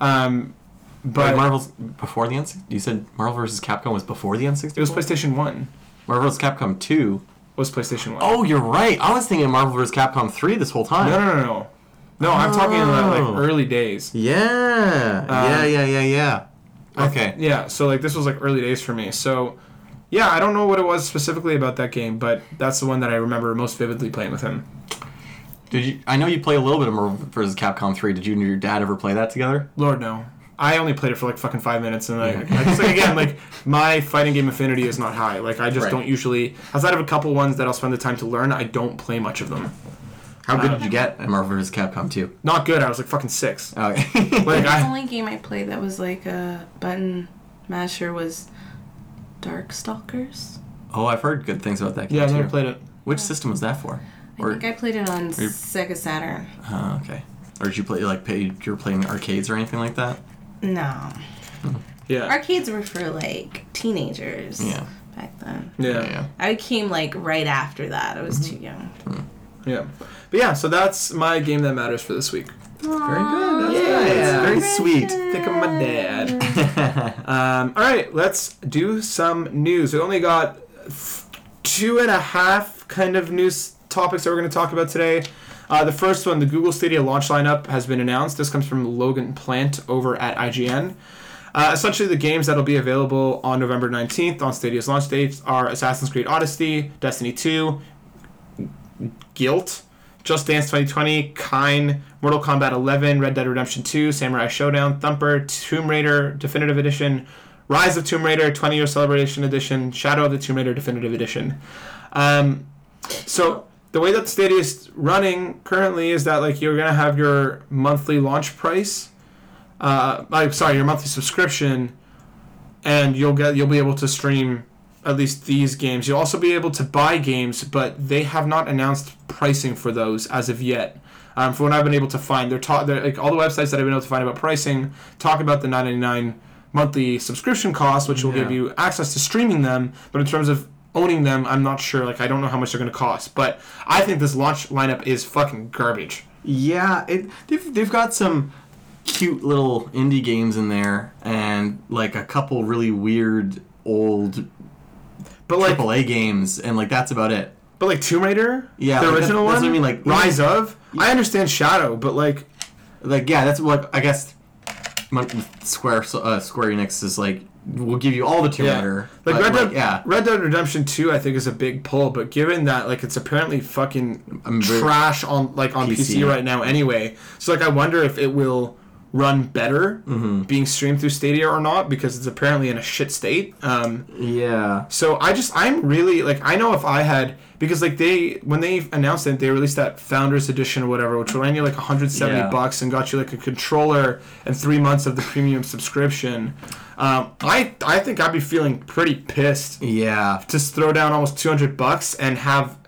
Um, But Marvel's before the N. You said Marvel versus Capcom was before the N64. it was PlayStation One. Marvel's. Capcom 2. Was PlayStation One? Oh, you're right. I was thinking Marvel vs. Capcom 3 this whole time. no, no, no, no. No, I'm talking about Oh. like early days. Yeah. yeah, Um, yeah, yeah, yeah. Okay. Yeah, so like this was like early days for me. So yeah, I don't know what it was specifically about that game, but that's the one that I remember most vividly playing with him. Did you? I know you play a little bit of Marvel vs. Capcom 3. Did you and your dad ever play that together? Lord no. I only played it for like fucking five minutes, and like, I just like again, like my fighting game affinity is not high. Like I just Right. don't usually, outside of a couple ones that I'll spend the time to learn, I don't play much of them. How good uh, did you get at Marvel vs. Capcom 2? Not good. I was like fucking six. Okay. Like The I, only game I played that was like a button masher was Darkstalkers. Oh, I've heard good things about that game Yeah, I've never played it. Which system was that for? I think I played it on Sega Saturn. Oh, okay. Or did you play like pay, you were playing arcades or anything like that? No. Yeah. Arcades were for like teenagers. Yeah. Back then. Yeah. yeah. I came like right after that. I was too young. Yeah. But yeah, so that's my game that matters for this week. Very good. That's Yeah. nice. Very sweet. Think of my dad. um, all right, let's do some news. We only got two and a half kind of news topics that we're going to talk about today. Uh, the first one, the Google Stadia launch lineup has been announced. This comes from Logan Plant over at IGN. Uh, essentially, the games that'll be available on November 19th on Stadia's launch dates are Assassin's Creed Odyssey, Destiny 2, GYLT, Just Dance 2020, Kine, Mortal Kombat 11, Red Dead Redemption 2, Samurai Showdown, Thumper, Tomb Raider Definitive Edition, Rise of Tomb Raider 20 Year Celebration Edition, Shadow of the Tomb Raider Definitive Edition. Um, so the way that Stadia is running currently is that like you're gonna have your monthly launch price, uh, like sorry, your monthly subscription, and you'll get you'll be able to stream at least these games. You'll also be able to buy games, but they have not announced pricing for those as of yet. Um, from what I've been able to find, they're, ta- they're like all the websites that I've been able to find about pricing talk about the 9.99 monthly subscription cost, which will give you access to streaming them. But in terms of owning them, I'm not sure. Like I don't know how much they're going to cost. But I think this launch lineup is fucking garbage. Yeah, it they've they've got some cute little indie games in there, and like a couple really weird old But like, AAA games, and like that's about it. but like Tomb Raider, Yeah, the like, original that's one, I mean, like- Rise of. I understand Shadow, but like Like yeah, that's what I guess. Square uh, Square Enix is like we'll give you all the Tomb Raider. Like Red Dead, yeah, Red Dead Redemption Two, I think is a big pull. But given that like it's apparently fucking I'm trash on like on PC. PC. right now anyway, so like I wonder if it will run better Mm-hmm. being streamed through Stadia or not because it's apparently in a shit state. Um, yeah. so I just I'm really like I know if I had because like they when they announced it they released that Founders Edition or whatever which ran you like 170 Yeah. bucks and got you like a controller and three months of the premium subscription. Um, I I think I'd be feeling pretty pissed Yeah, to throw down almost 200 bucks and have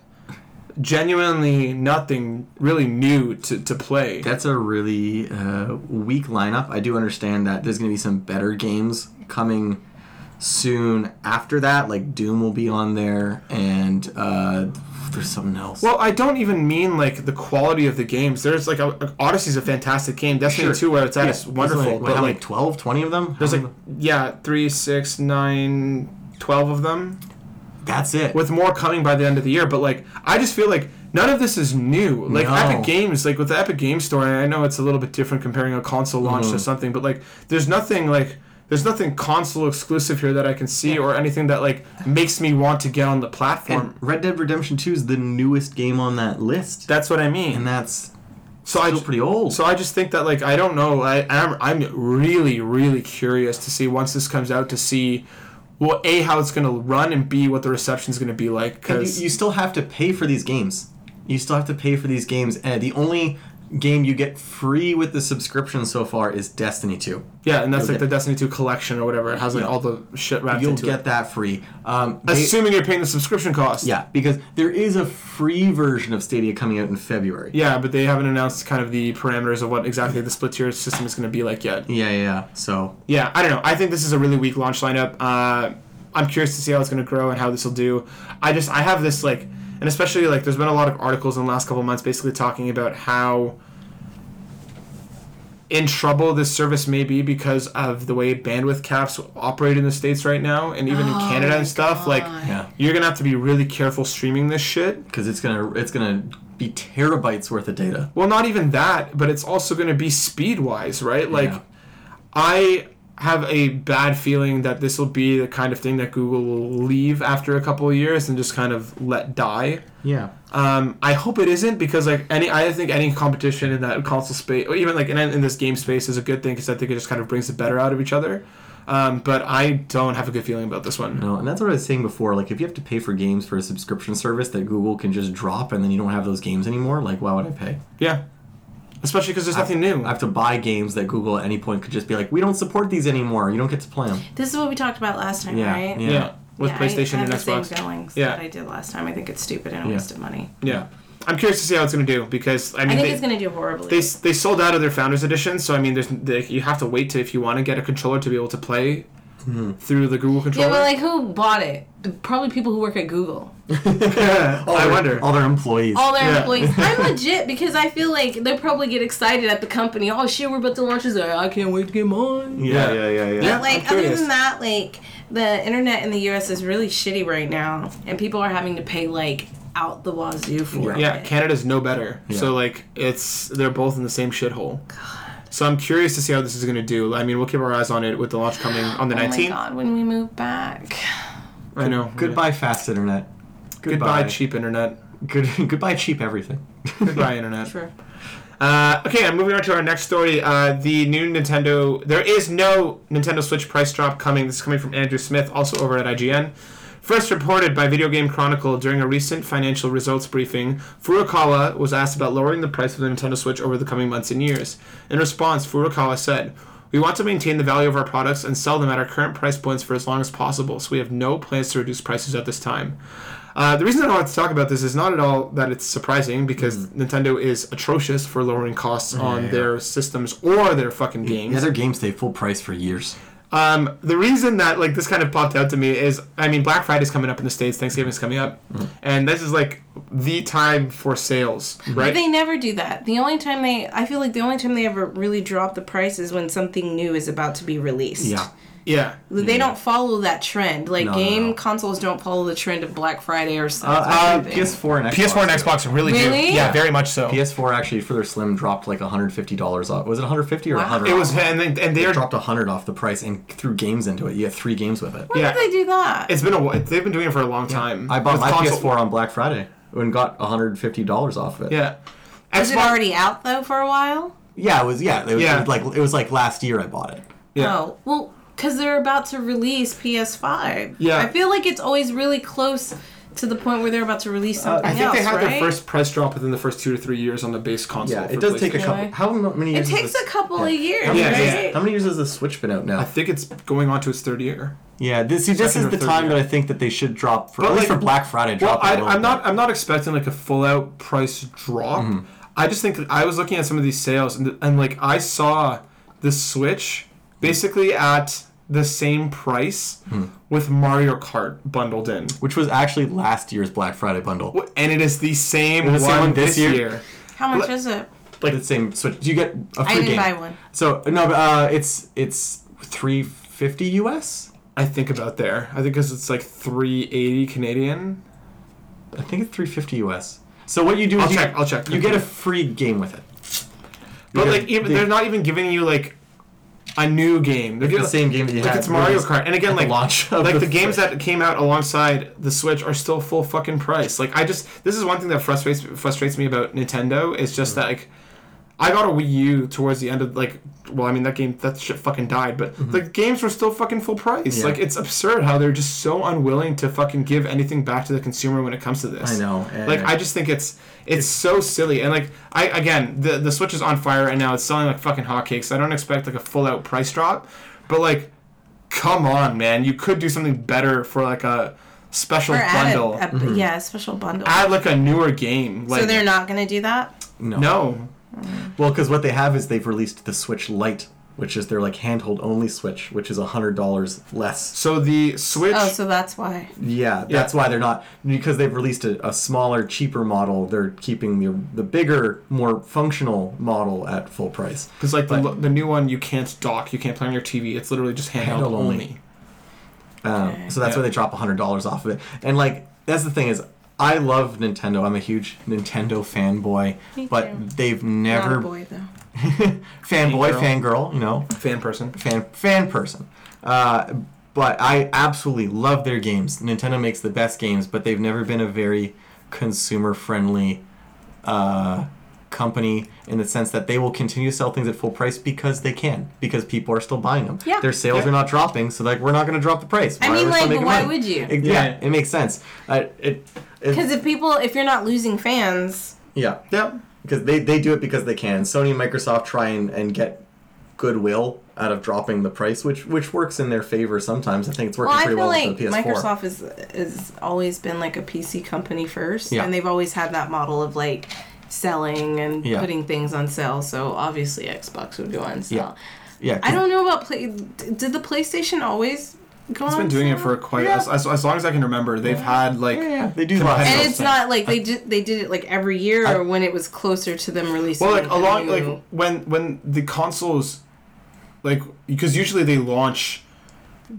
genuinely nothing really new to, to play. That's a really uh, weak lineup. I do understand that there's going to be some better games coming soon after that. Like Doom will be on there, and uh, there's something else. Well, I don't even mean like the quality of the games. There's like a, Odyssey's a fantastic game. Destiny Sure. 2 where it's at Yeah, is wonderful. Like, what, but how like 12, 20 of them? there's How like many- yeah, three, six, nine, twelve of them. That's it. with more coming by the end of the year. But like, I just feel like none of this is new. Like No. Epic Games, like with the Epic Game Store, I know it's a little bit different comparing a console launch Mm-hmm. to something, but like, there's nothing like. There's nothing console exclusive here that I can see, or anything that like makes me want to get on the platform. and Red Dead Redemption 2 is the newest game on that list, That's what I mean. and that's so I still just, pretty old. so I just think that like I don't know. I am I'm really really curious to see once this comes out to see, well, a how it's gonna run and b what the reception's gonna be like because you, you still have to pay for these games. You still have to pay for these games, and the only game you get free with the subscription so far is Destiny 2. Yeah, and that's You'll like the Destiny 2 collection or whatever. It has like Yeah. all the shit wrapped You'll into get it. that free. Um, they- Assuming you're paying the subscription cost. yeah, because there is a free version of Stadia coming out in February. Yeah, but they haven't announced kind of the parameters of what exactly the split tier system is going to be like yet. Yeah, yeah. yeah. So Yeah, I don't know. I think this is a really weak launch lineup. Uh, I'm curious to see how it's going to grow and how this will do. I just I have this like, and especially like, there's been a lot of articles in the last couple months basically talking about how in trouble this service may be because of the way bandwidth caps operate in the states right now, and even in Oh Canada and stuff. Like, yeah, you're gonna have to be really careful streaming this shit. because it's gonna it's gonna be terabytes worth of data. Well, not even that, but it's also going to be speed wise, right? Like, Yeah. I have a bad feeling that this will be the kind of thing that Google will leave after a couple of years and just kind of let die. Yeah. Um, I hope it isn't because like any, I think any competition in that console space, or even like in, in this game space, is a good thing because I think it just kind of brings the better out of each other. Um, but I don't have a good feeling about this one. No, and that's what I was saying before. Like, if you have to pay for games for a subscription service that Google can just drop, and then you don't have those games anymore, like, why would I pay? Yeah, especially because there's nothing new. I have to buy games that Google at any point could just be like, we don't support these anymore. You don't get to play them. This is what we talked about last time, Yeah, right? yeah. yeah. with Yeah, PlayStation I, I and Xbox. Same feelings Yeah. that I did last time. I think it's stupid and a Yeah. waste of money. Yeah, I'm curious to see how it's gonna do because I mean, I think they, it's gonna do horribly. they they sold out of their Founders Edition, so I mean there's they, you have to wait to if you want to get a controller to be able to play Mm-hmm. through the Google yeah, but like who bought it? Probably people who work at Google. I their- wonder. All their employees. All their Yeah. employees. I'm legit because I feel like they probably get excited at the company. Oh shit, we're about to launch this. I can't wait to get mine. yeah, Yeah. yeah, yeah, yeah. Yeah. But like other than that, like the internet in the U.S. is really shitty right now, and people are having to pay like out the wazoo for it. Yeah, Canada's no better. Yeah. So like it's they're both in the same shithole. So I'm curious to see how this is gonna do. I mean, we'll keep our eyes on it with the launch coming on the Oh my 19th. god, when we move back. I know. Goodbye, fast internet. Goodbye, cheap internet. Good. Goodbye, cheap everything. Goodbye, internet. True. Uh, okay, I'm moving on to our next story. Uh, the new Nintendo. There is no Nintendo Switch price drop coming. This is coming from Andrew Smith, also over at IGN. First reported by Video Game Chronicle during a recent financial results briefing, Furukawa was asked about lowering the price of the Nintendo Switch over the coming months and years. In response, Furukawa said, We want to maintain the value of our products and sell them at our current price points for as long as possible, so we have no plans to reduce prices at this time. Uh, the reason I want to talk about this is not at all that it's surprising because Nintendo is atrocious for lowering costs on Mm. yeah. their systems or their fucking games. Yeah, their games stay full price for years. Um, the reason that like this kind of popped out to me is, I mean, Black Friday's coming up in the states, Thanksgiving's coming up, Mm-hmm. and this is like the time for sales, right? They never do that. The only time they, I feel like the only time they ever really drop the price is when something new is about to be released. Yeah. Yeah. They don't follow that trend. Like No, no, game no. consoles don't follow the trend of Black Friday or Uh, something. actually, PS4 and Xbox. PS4 and Xbox really, Really? do. Yeah, very much so. PS4 actually for their Slim dropped like $150 off. Was it 150 or Wow. 100? It was, and then, and They they're dropped 100 off the price and threw games into it. You get three games with it. Why yeah. did they do that? it's been a while. They've been doing it for a long time. I bought With my console- PS4 on Black Friday and got $150 off of it. Yeah. Was it Xbox- already out though for a while? Yeah, it was. Yeah, it was, Yeah. It was like it was like last year I bought it. Yeah. Oh, well, because they're about to release PS5. Yeah. I feel like it's always really close to the point where they're about to release something Uh, I think else, they had right? their first price drop within the first two to three years on the base console. Yeah, it does take a couple. How many It years? has takes this- a couple yeah. of years, How many, Yeah, years- yeah. how many years has the Switch been out now? I think it's going on to its third year. yeah, this see, this is the time year. that I think that they should drop for But, at least like- for Black Friday. Well, Drop it a I, I'm not. I'm not expecting like a full out price drop. Mm-hmm. I just think that I was looking at some of these sales and, and like I saw the Switch basically at the same price Hmm. with Mario Kart bundled in, Which was actually last year's Black Friday bundle. and it is the same, the same one, one this this year? year. How much Like- is it? Like the same Switch. Do you get a I free didn't game? buy one. So no, but, uh, it's it's three fifty US. I think about there. I think because it's like 380 Canadian. I think it's three fifty US. So what you do is I'll you, check. I'll check. you get a free game with it. But like even they- they're not even giving you like a new game. They're the same game that you like had. it's Mario Kart. And again, like launch like the, the games that came out alongside the Switch are still full fucking price. Like I just this is one thing that frustrates frustrates me about Nintendo is Mm. just that like I got a Wii U towards the end of like well I mean that game that shit fucking died but the games were still fucking full price. Mm-hmm. Yeah. Like it's absurd how they're just so unwilling to fucking give anything back to the consumer when it comes to this. I know. Like I just think it's it's so silly and like I again the the Switch is on fire right now. It's selling like fucking hotcakes. I don't expect like a full out price drop, but like, come on, man, you could do something better for like a special Or add bundle. a, a Mm-hmm. yeah, a special bundle. Add like a newer game. Like so they're not gonna do that. no. no. Well, because what they have is they've released the Switch Lite, which is their like handheld only Switch, which is a hundred dollars less. So the Switch. Oh, so that's why. Yeah, that's why they're not because they've released a, a smaller, cheaper model. They're keeping the the bigger, more functional model at full price. Because like the, but- the new one, you can't dock, you can't play on your TV. It's literally just handheld, Handheld only. only. Um, Okay. so that's Yeah. why they drop hundred dollars off of it. And like that's the thing is, I love Nintendo. I'm a huge Nintendo fanboy, Me but too. they've Not a never boy though. fanboy, Fangirl. fangirl. You know, Fan person. fan fan person. Uh, but I absolutely love their games. Nintendo makes the best games, but they've never been a very consumer friendly uh, company in the sense that they will continue to sell things at full price because they can, because people are still buying them. Yeah. Their sales Yeah. are not dropping, so like we're not going to drop the price. I Why mean, we still like, making why money? would you? It- yeah, Yeah. it makes sense. Uh, it, it, Because if people, if you're not losing fans, yeah, yeah. because they, they do it because they can. Sony and Microsoft try and, and get goodwill out of dropping the price, which which works in their favor sometimes. I think it's working Well, pretty well like with the PS4. Microsoft is is always been like a PC company first, Yeah. and they've always had that model of like selling and Yeah. putting things on sale. So obviously, Xbox would go on sale. yeah, I don't know about play. Did the PlayStation always go It's on been doing it for quite Yeah. as, as, as long as I can remember. They've had like Yeah, yeah, they do competitive And it's stuff. not like they did. They did it like every year, or when it was closer to them releasing. Well, like a along new- like when when the consoles, like because usually they launch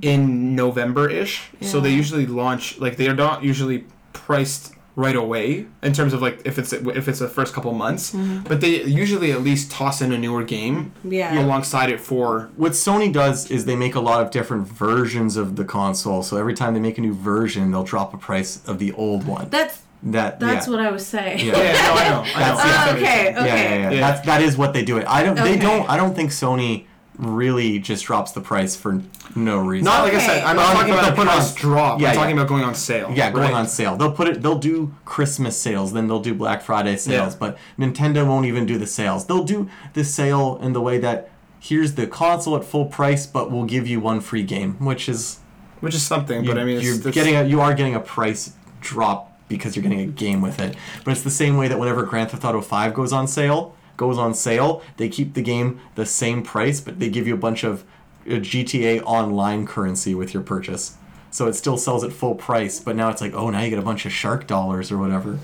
in November ish, so they usually launch like they are not usually priced right away in terms of like if it's if it's the first couple months, Mm-hmm. but they usually at least toss in a newer game Yeah. alongside it for what Sony does is they make a lot of different versions of the console. So every time they make a new version, they'll drop a price of the old one. That's That that's yeah. what I was saying. Yeah. yeah, no, I know, I know. That's- I Oh, know. okay. Yeah, yeah, yeah. Yeah. That's that is what they do. It. I don't. They don't. I don't think Sony really just drops the price for no reason. Not like I said, I'm not I talking about a they'll put price on- drop. Yeah, I'm yeah. talking about going on sale. yeah, going right? on sale. They'll put it. They'll do Christmas sales. Then they'll do Black Friday sales. Yeah. But Nintendo won't even do the sales. They'll do the sale in the way that here's the console at full price, but we'll give you one free game, which is which is something. you, but I mean, you're it's- getting a, you are getting a price drop because you're getting a game with it. But it's the same way that whenever Grand Theft Auto 5 goes on sale, goes on sale, they keep the game the same price, but they give you a bunch of uh, GTA online currency with your purchase. So it still sells at full price, but now it's like, oh, now you get a bunch of shark dollars or whatever.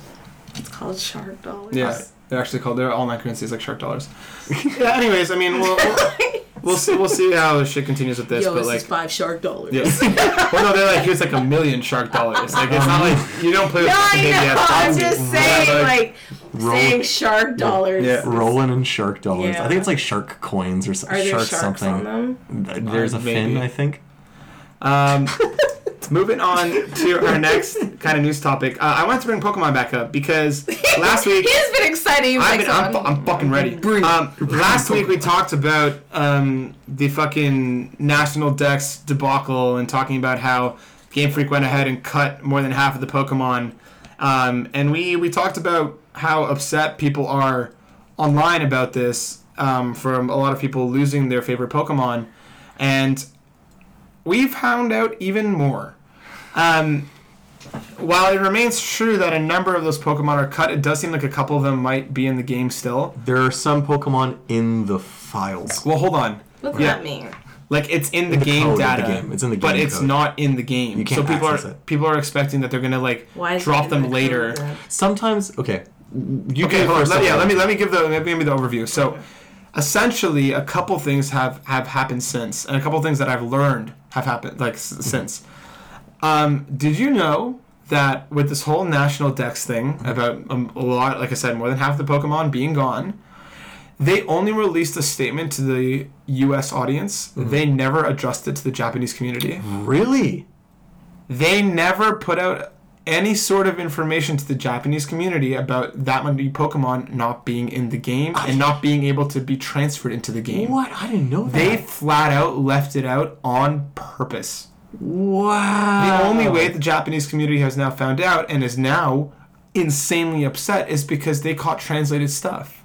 It's called Shark Dollars. Yeah, they're actually called their online currencies like shark dollars. yeah. Anyways, I mean, we'll, we'll, we'll see. We'll see how shit continues with this. Yo, but this like, is five Shark Dollars. yeah. well, no, they're like here's like a million shark dollars. Like it's not like you don't play with No, fucking I baby know. ass I'm just saying, like- like, Roll- saying Shark Dollars. Yeah. Rolling in shark dollars. I think it's like shark coins or Are something. there Shark sharks something. on them? There's Uh, a fin. I think. Um, moving on to our next kind of news topic. Uh, I wanted to bring Pokemon back up because last week He's been exciting. I've been, I'm, I'm fucking ready. Bring. Um, last week we talked about um, the fucking National Dex debacle and talking about how Game Freak went ahead and cut more than half of the Pokemon. Um, and we, we talked about how upset people are online about this um, from a lot of people losing their favorite Pokemon. And we've found out even more. Um, while it remains true that a number of those Pokemon are cut, it does seem like a couple of them might be in the game still. There are some Pokemon in the files. Well, hold on. What's Yeah. that mean? Like it's in the the game code of the data, game. It's in the game, but it's code. not in the game. You can't so people access are it. people are expecting that they're gonna like Why drop them the later. Sometimes, okay. You Okay, can hold Let, yeah, let me let me give the let me give me the overview. So, essentially, a couple things have have happened since, and a couple things that I've learned have happened like s- since. Um, did you know that with this whole national dex thing Mm-hmm. about um, a lot, like I said, more than half the Pokemon being gone, they only released a statement to the U.S. audience. Mm-hmm. They never addressed it to the Japanese community. Really? They never put out any sort of information to the Japanese community about that many Pokemon not being in the game and not being able to be transferred into the game. What? I didn't know that. They flat out left it out on purpose. wow. The only way the Japanese community has now found out and is now insanely upset is because they caught translated stuff.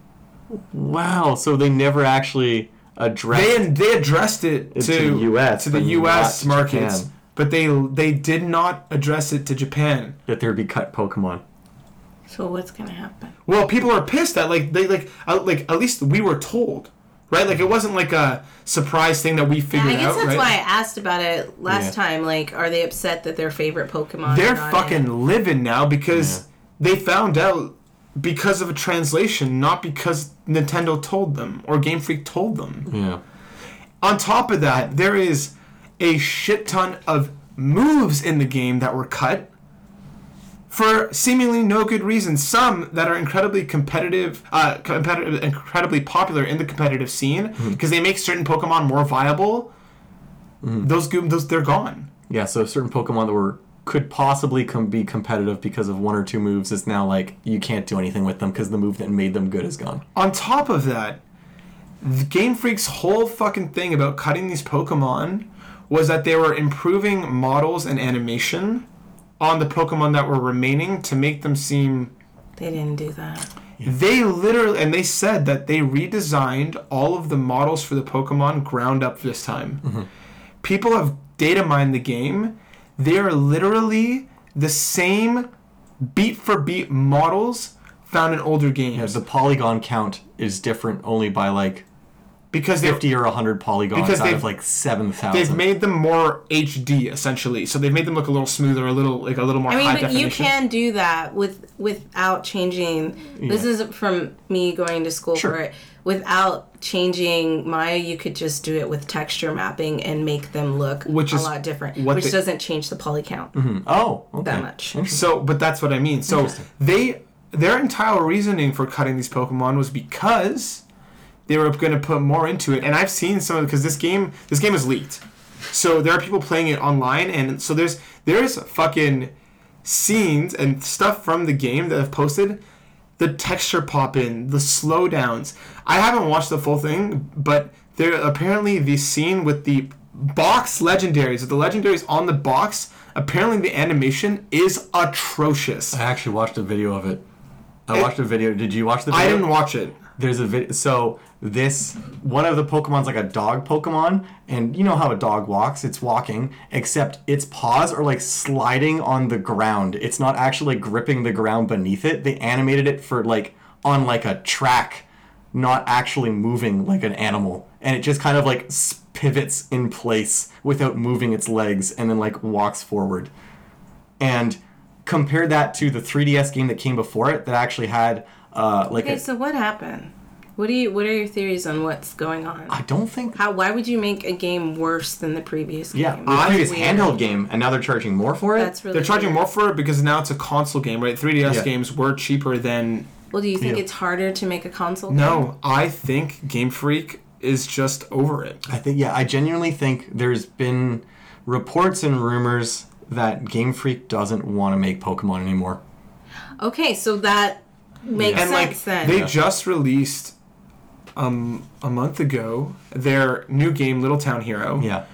Wow. So they never actually addressed. They they addressed it to, to the US, to the U.S. markets, Japan. But they they did not address it to Japan. that there'd be cut Pokemon. So what's gonna happen? Well, people are pissed that like they like uh, like at least we were told, right? Like it wasn't like a surprise thing that we Yeah, figured I guess out, that's right? why I asked about it last Yeah. time. Like, are they upset that their favorite Pokemon? They're not fucking in? living now because they found out because of a translation, not because Nintendo told them or Game Freak told them. Yeah. On top of that, there is a shit ton of moves in the game that were cut for seemingly no good reason. Some that are incredibly competitive, uh, competitive, incredibly popular in the competitive scene because they make certain Pokemon more viable. Those, go- those, they're gone. Yeah. So certain Pokemon that were could possibly com- be competitive because of one or two moves is now like you can't do anything with them because the move that made them good is gone. On top of that, the Game Freak's whole fucking thing about cutting these Pokemon was that they were improving models and animation on the Pokemon that were remaining to make them seem They didn't do that. They literally, and they said that they redesigned all of the models for the Pokemon ground up this time. Mm-hmm. People have data mined the game. They are literally the same beat for beat models found in older games. The polygon count is different only by like because they 50 or 100 polygons Because out they've- of like 7,000. they've made them more HD essentially. So they've made them look a little smoother, a little like a little more I mean, high but definition. you can do that with without changing. This Yeah. is from me going to school Sure. for it. Without changing Maya, you could just do it with texture mapping and make them look Which a is lot different, which they- doesn't change the poly count. Mm-hmm. oh, okay. that much. So, but that's what I mean. So they their entire reasoning for cutting these Pokemon was because they were going to put more into it. And I've seen some of because this game this game is leaked, so there are people playing it online, and so there's there's fucking scenes and stuff from the game that have posted. The texture pop in, the slowdowns. I haven't watched the full thing, but there apparently the scene with the box legendaries, with the legendaries on the box. Apparently, the animation is atrocious. I actually watched a video of it. I It- watched a video. Did you watch the video? I didn't watch it. There's a video. So this one of the Pokemon's like a dog Pokemon, and you know how a dog walks? It's walking, except its paws are like sliding on the ground. It's not actually gripping the ground beneath it. They animated it for like on like a track, not actually moving like an animal, and it just kind of like pivots in place without moving its legs, and then like walks forward. And compare that to the 3DS game that came before it that actually had uh, like Okay, a, so what happened? What do you? What are your theories on what's going on? I don't think. How? Why would you make a game worse than the previous Yeah, game? the That's previous weird. handheld game, and now they're charging more for it. That's really. They're charging weird. more for it because now it's a console game, right? 3DS Yeah. games were cheaper than. Well, do you think Yeah. it's harder to make a console? game? No, I think Game Freak is just over it. I think. Yeah, I genuinely think there's been reports and rumors that Game Freak doesn't want to make Pokemon anymore. Okay, so that makes and like then. they Yeah. just released um a month ago their new game Little Town Hero. Yeah,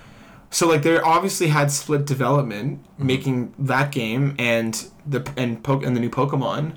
So like they obviously had split development Mm-hmm. making that game and the and po- and the new Pokemon,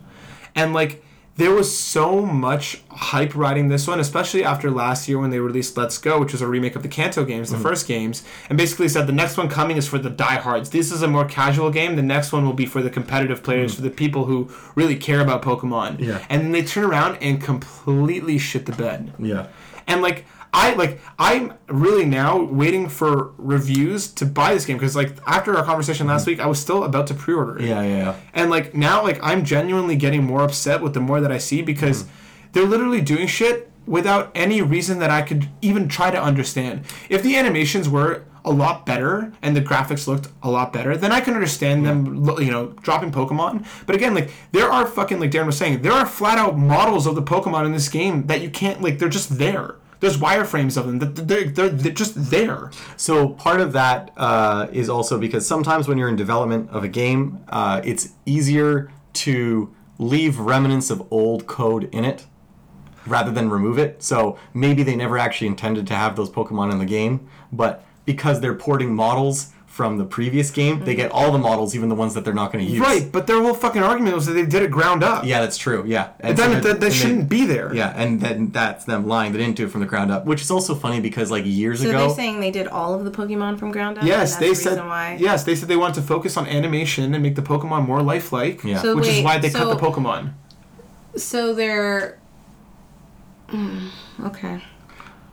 and like there was so much hype riding this one, especially after last year when they released Let's Go, which was a remake of the Kanto games, Mm-hmm. the first games, and basically said the next one coming is for the diehards. This is a more casual game. The next one will be for the competitive players, for the people who really care about Pokemon. Mm-hmm. Yeah. And then they turn around and completely shit the bed. yeah. And like I like I'm really now waiting for reviews to buy this game because like after our conversation last mm-hmm. week, I was still about to pre-order it. Yeah, yeah, yeah. And like now, like I'm genuinely getting more upset with the more that I see because mm-hmm. they're literally doing shit without any reason that I could even try to understand. If the animations were a lot better and the graphics looked a lot better, then I can understand them, you know, dropping Pokemon. But again, like there are fucking like Darren was saying, there are flat out models of the Pokemon in this game that you can't like. They're just there. There's wireframes of them. They're, they're, they're just there. So part of that uh, is also because sometimes when you're in development of a game, uh, it's easier to leave remnants of old code in it rather than remove it. So maybe they never actually intended to have those Pokemon in the game, but because they're porting models from the previous game, they get all the models, even the ones that they're not going to use. Right, but their whole fucking argument was that they did it ground up. Yeah, that's true. Yeah. And Then so that, they're- that, that and they- shouldn't be there. Yeah, and then that's them lying. They didn't do it from the ground up, which is also funny because like years so ago. they're saying they did all of the Pokemon from ground up. Yes, and they the said. why. Yes, they said they wanted to focus on animation and make the Pokemon more lifelike. Yeah. So which is why they so, cut the Pokemon. So they're. Mm, okay.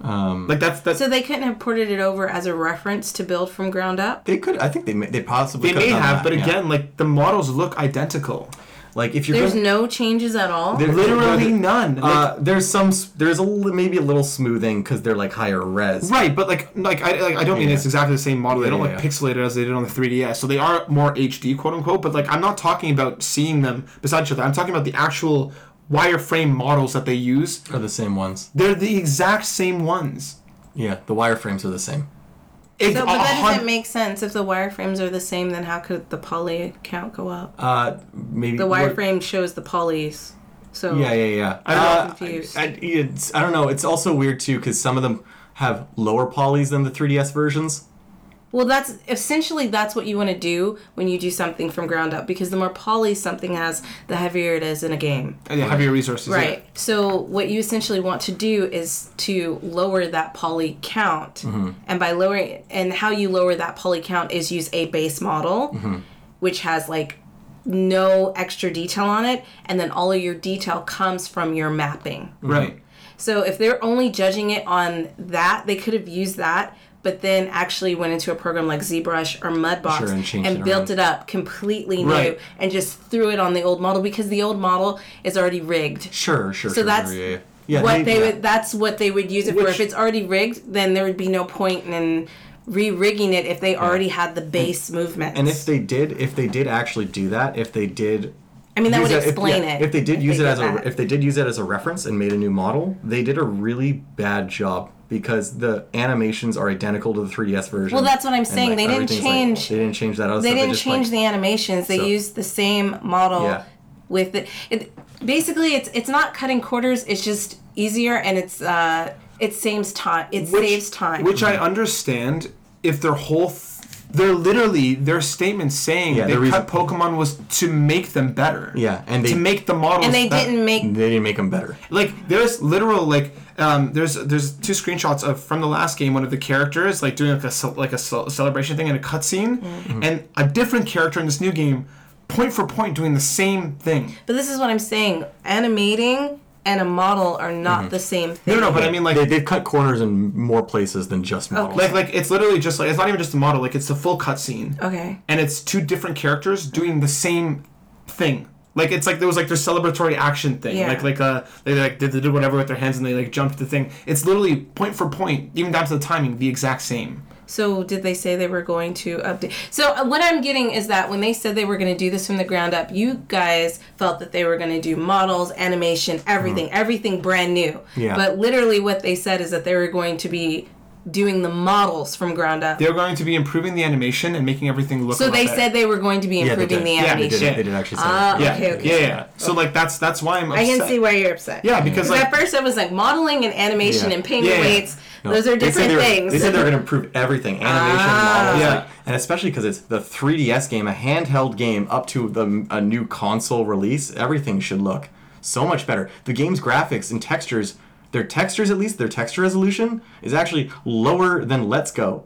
Um, Like that's that's So they couldn't have ported it over as a reference to build from ground up. they could. I think they may, they possibly they could may done have, that, but yeah. again, like the models look identical. like if you're There's gonna, no changes at all. There's Literally there- none. Like, uh, there's some there's a li- maybe a little smoothing because they're like higher res. right, but like like I like I don't mean it's exactly the same model. they Yeah, don't yeah, like yeah. pixelate it as they did on the 3DS. So they are more HD, quote unquote. But like I'm not talking about seeing them beside each other. I'm talking about the actual wireframe models that they use. Are the same ones. They're the exact same ones. Yeah, the wireframes are the same. It's So, but that doesn't make sense. If the wireframes are the same, then how could the poly count go up? Uh, maybe The what- wireframe shows the polys. So Yeah, yeah, yeah. I'm uh, confused. I, I, it's, I don't know. It's also weird too because some of them have lower polys than the 3DS versions. Well, that's essentially that's what you want to do when you do something from ground up because the more poly something has, the heavier it is in a game. And you heavier resources. yeah. Right. So what you essentially want to do is to lower that poly count, Mm-hmm. and by lowering and how you lower that poly count is use a base model, Mm-hmm. which has like no extra detail on it, and then all of your detail comes from your mapping. Right. So if they're only judging it on that, they could have used that, but then actually went into a program like ZBrush or Mudbox Sure, and and, it built it up completely new and just threw it on the old model because the old model is already rigged. Sure, sure. So sure, that's yeah, yeah. Yeah, what they would. That's what they would use it for. If it's already rigged, then there would be no point in re-rigging it if they already had the base movements. And if they did, if they did actually do that, if they did. I mean, that would if- explain yeah, it. If they did if use they it as a, if they did use it as a reference and made a new model, they did a really bad job because the animations are identical to the 3DS version. Well, that's what I'm saying. like, They didn't everything's, like- change- they didn't change that other they stuff. didn't just, change like, the animations. They So- used the same model Yeah. with it. it. Basically, it's it's not cutting quarters. It's just easier and it's uh it saves time. It saves time. Which I understand if their whole. Th- they're literally their statement saying Yeah, they the reason- cut Pokemon was to make them better. Yeah, and they to make the models. and they that- didn't make They didn't make them better. like there's literal like um, there's there's two screenshots of from the last game one of the characters like doing like a like a celebration thing in a cutscene Mm-hmm. and a different character in this new game point for point doing the same thing. But this is what I'm saying. Animating and a model are not the same thing. No, no, but I mean like They, they've cut corners in more places than just models. like like it's literally just like it's not even just a model like it's the full cutscene Okay. and it's two different characters doing the same thing. Like it's like there was like their celebratory action thing, Yeah. like like uh they like did, they did whatever with their hands and they like jumped the thing. It's literally point for point, even down to the timing, the exact same. So did they say they were going to update? So uh, what I'm getting is that when they said they were going to do this from the ground up, you guys felt that they were going to do models, animation, everything, everything brand new. Yeah. But literally, what they said is that they were going to be doing the models from ground up. They're going to be improving the animation and making everything look. so they better. said they were going to be improving did. the animation. Yeah, they animation. did. They did actually say Ah, that. Yeah, okay, okay. yeah, yeah. So like that's that's why I'm. I can see why you're upset. Yeah, because Because like at first it was like modeling and animation Yeah. and payment Yeah, yeah. weights. No, Those are different they were- things. They said they're going to improve everything, animation, Ah. models, Yeah. like- and especially because it's the 3DS game, a handheld game, up to the a new console release. Everything should look so much better. The game's graphics and textures, their textures at least, their texture resolution is actually lower than Let's Go.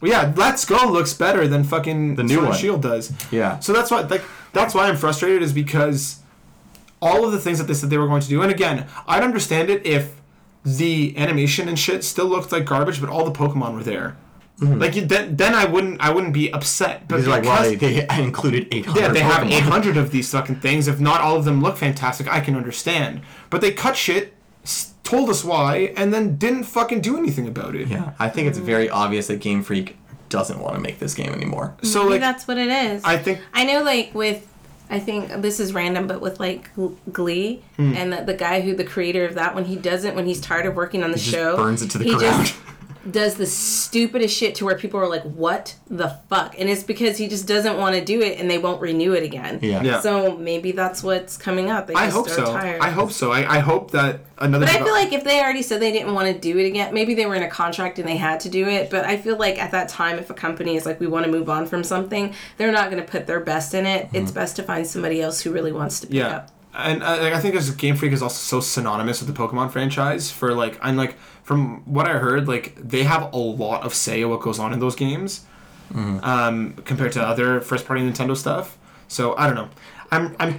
Well, yeah, Let's Go looks better than fucking the new Sword one. Shield does. Yeah. So that's why like that's why I'm frustrated is because all of the things that they said they were going to do, and again, I'd understand it if the animation and shit still looked like garbage, but all the Pokemon were there. Mm-hmm. Like then, then I wouldn't I wouldn't be upset. But It's like, well, because- they, they included 800 yeah, they have 800 of these fucking things. If not all of them look fantastic, I can understand. But they cut shit, s- told us why, and then didn't fucking do anything about it. Yeah, I think it's very obvious that Game Freak doesn't want to make this game anymore. So Maybe like, that's what it is. I think I know, like with, I think this is random, but with like Glee Hmm. and the, the guy who the creator of that, when he doesn't, when he's tired of working on the just show, burns it to the he ground. just does the stupidest shit to where people are like, "What the fuck?" And it's because he just doesn't want to do it, and they won't renew it again. Yeah. Yeah. So maybe that's what's coming up. They I just hope are so. Tired. I hope so. I, I hope that another. But I feel like if they already said they didn't want to do it again, maybe they were in a contract and they had to do it. But I feel like at that time, if a company is like, we want to move on from something, they're not going to put their best in it. It's best to find somebody else who really wants to pick Yeah, up. and uh, I think as Game Freak is also so synonymous with the Pokemon franchise. For like, I'm like from what I heard, like they have a lot of say of what goes on in those games, um, compared to other first-party Nintendo stuff. So I don't know. I'm I'm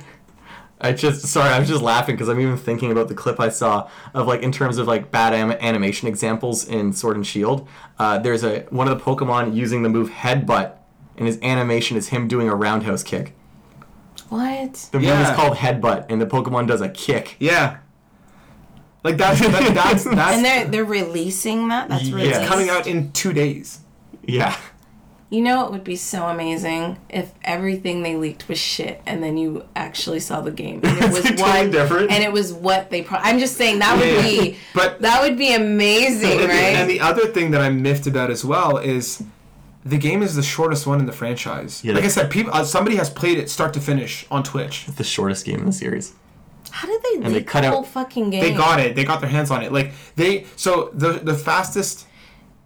I just sorry, I was just laughing because I'm even thinking about the clip I saw of like in terms of like bad am- animation examples in Sword and Shield. Uh, there's a one of the Pokemon using the move Headbutt, and his animation is him doing a roundhouse kick. What? The move is called Headbutt, and the Pokemon does a kick. yeah. Like that's that, that's that's And they're they're releasing that. That's Yeah. released. it's coming out in two days. Yeah, You know, it would be so amazing if everything they leaked was shit, and then you actually saw the game, and it was Totally what, different. and it was what they. Pro- I'm just saying that would Yeah. be, But- that would be amazing, And, right? and the other thing that I'm miffed about as well is the game is the shortest one in the franchise. Yeah, like I said, people uh, somebody has played it start to finish on Twitch. it's the shortest game in the series. How did they leak they cut the out- whole fucking game? They got it. They got their hands on it. Like they so the the fastest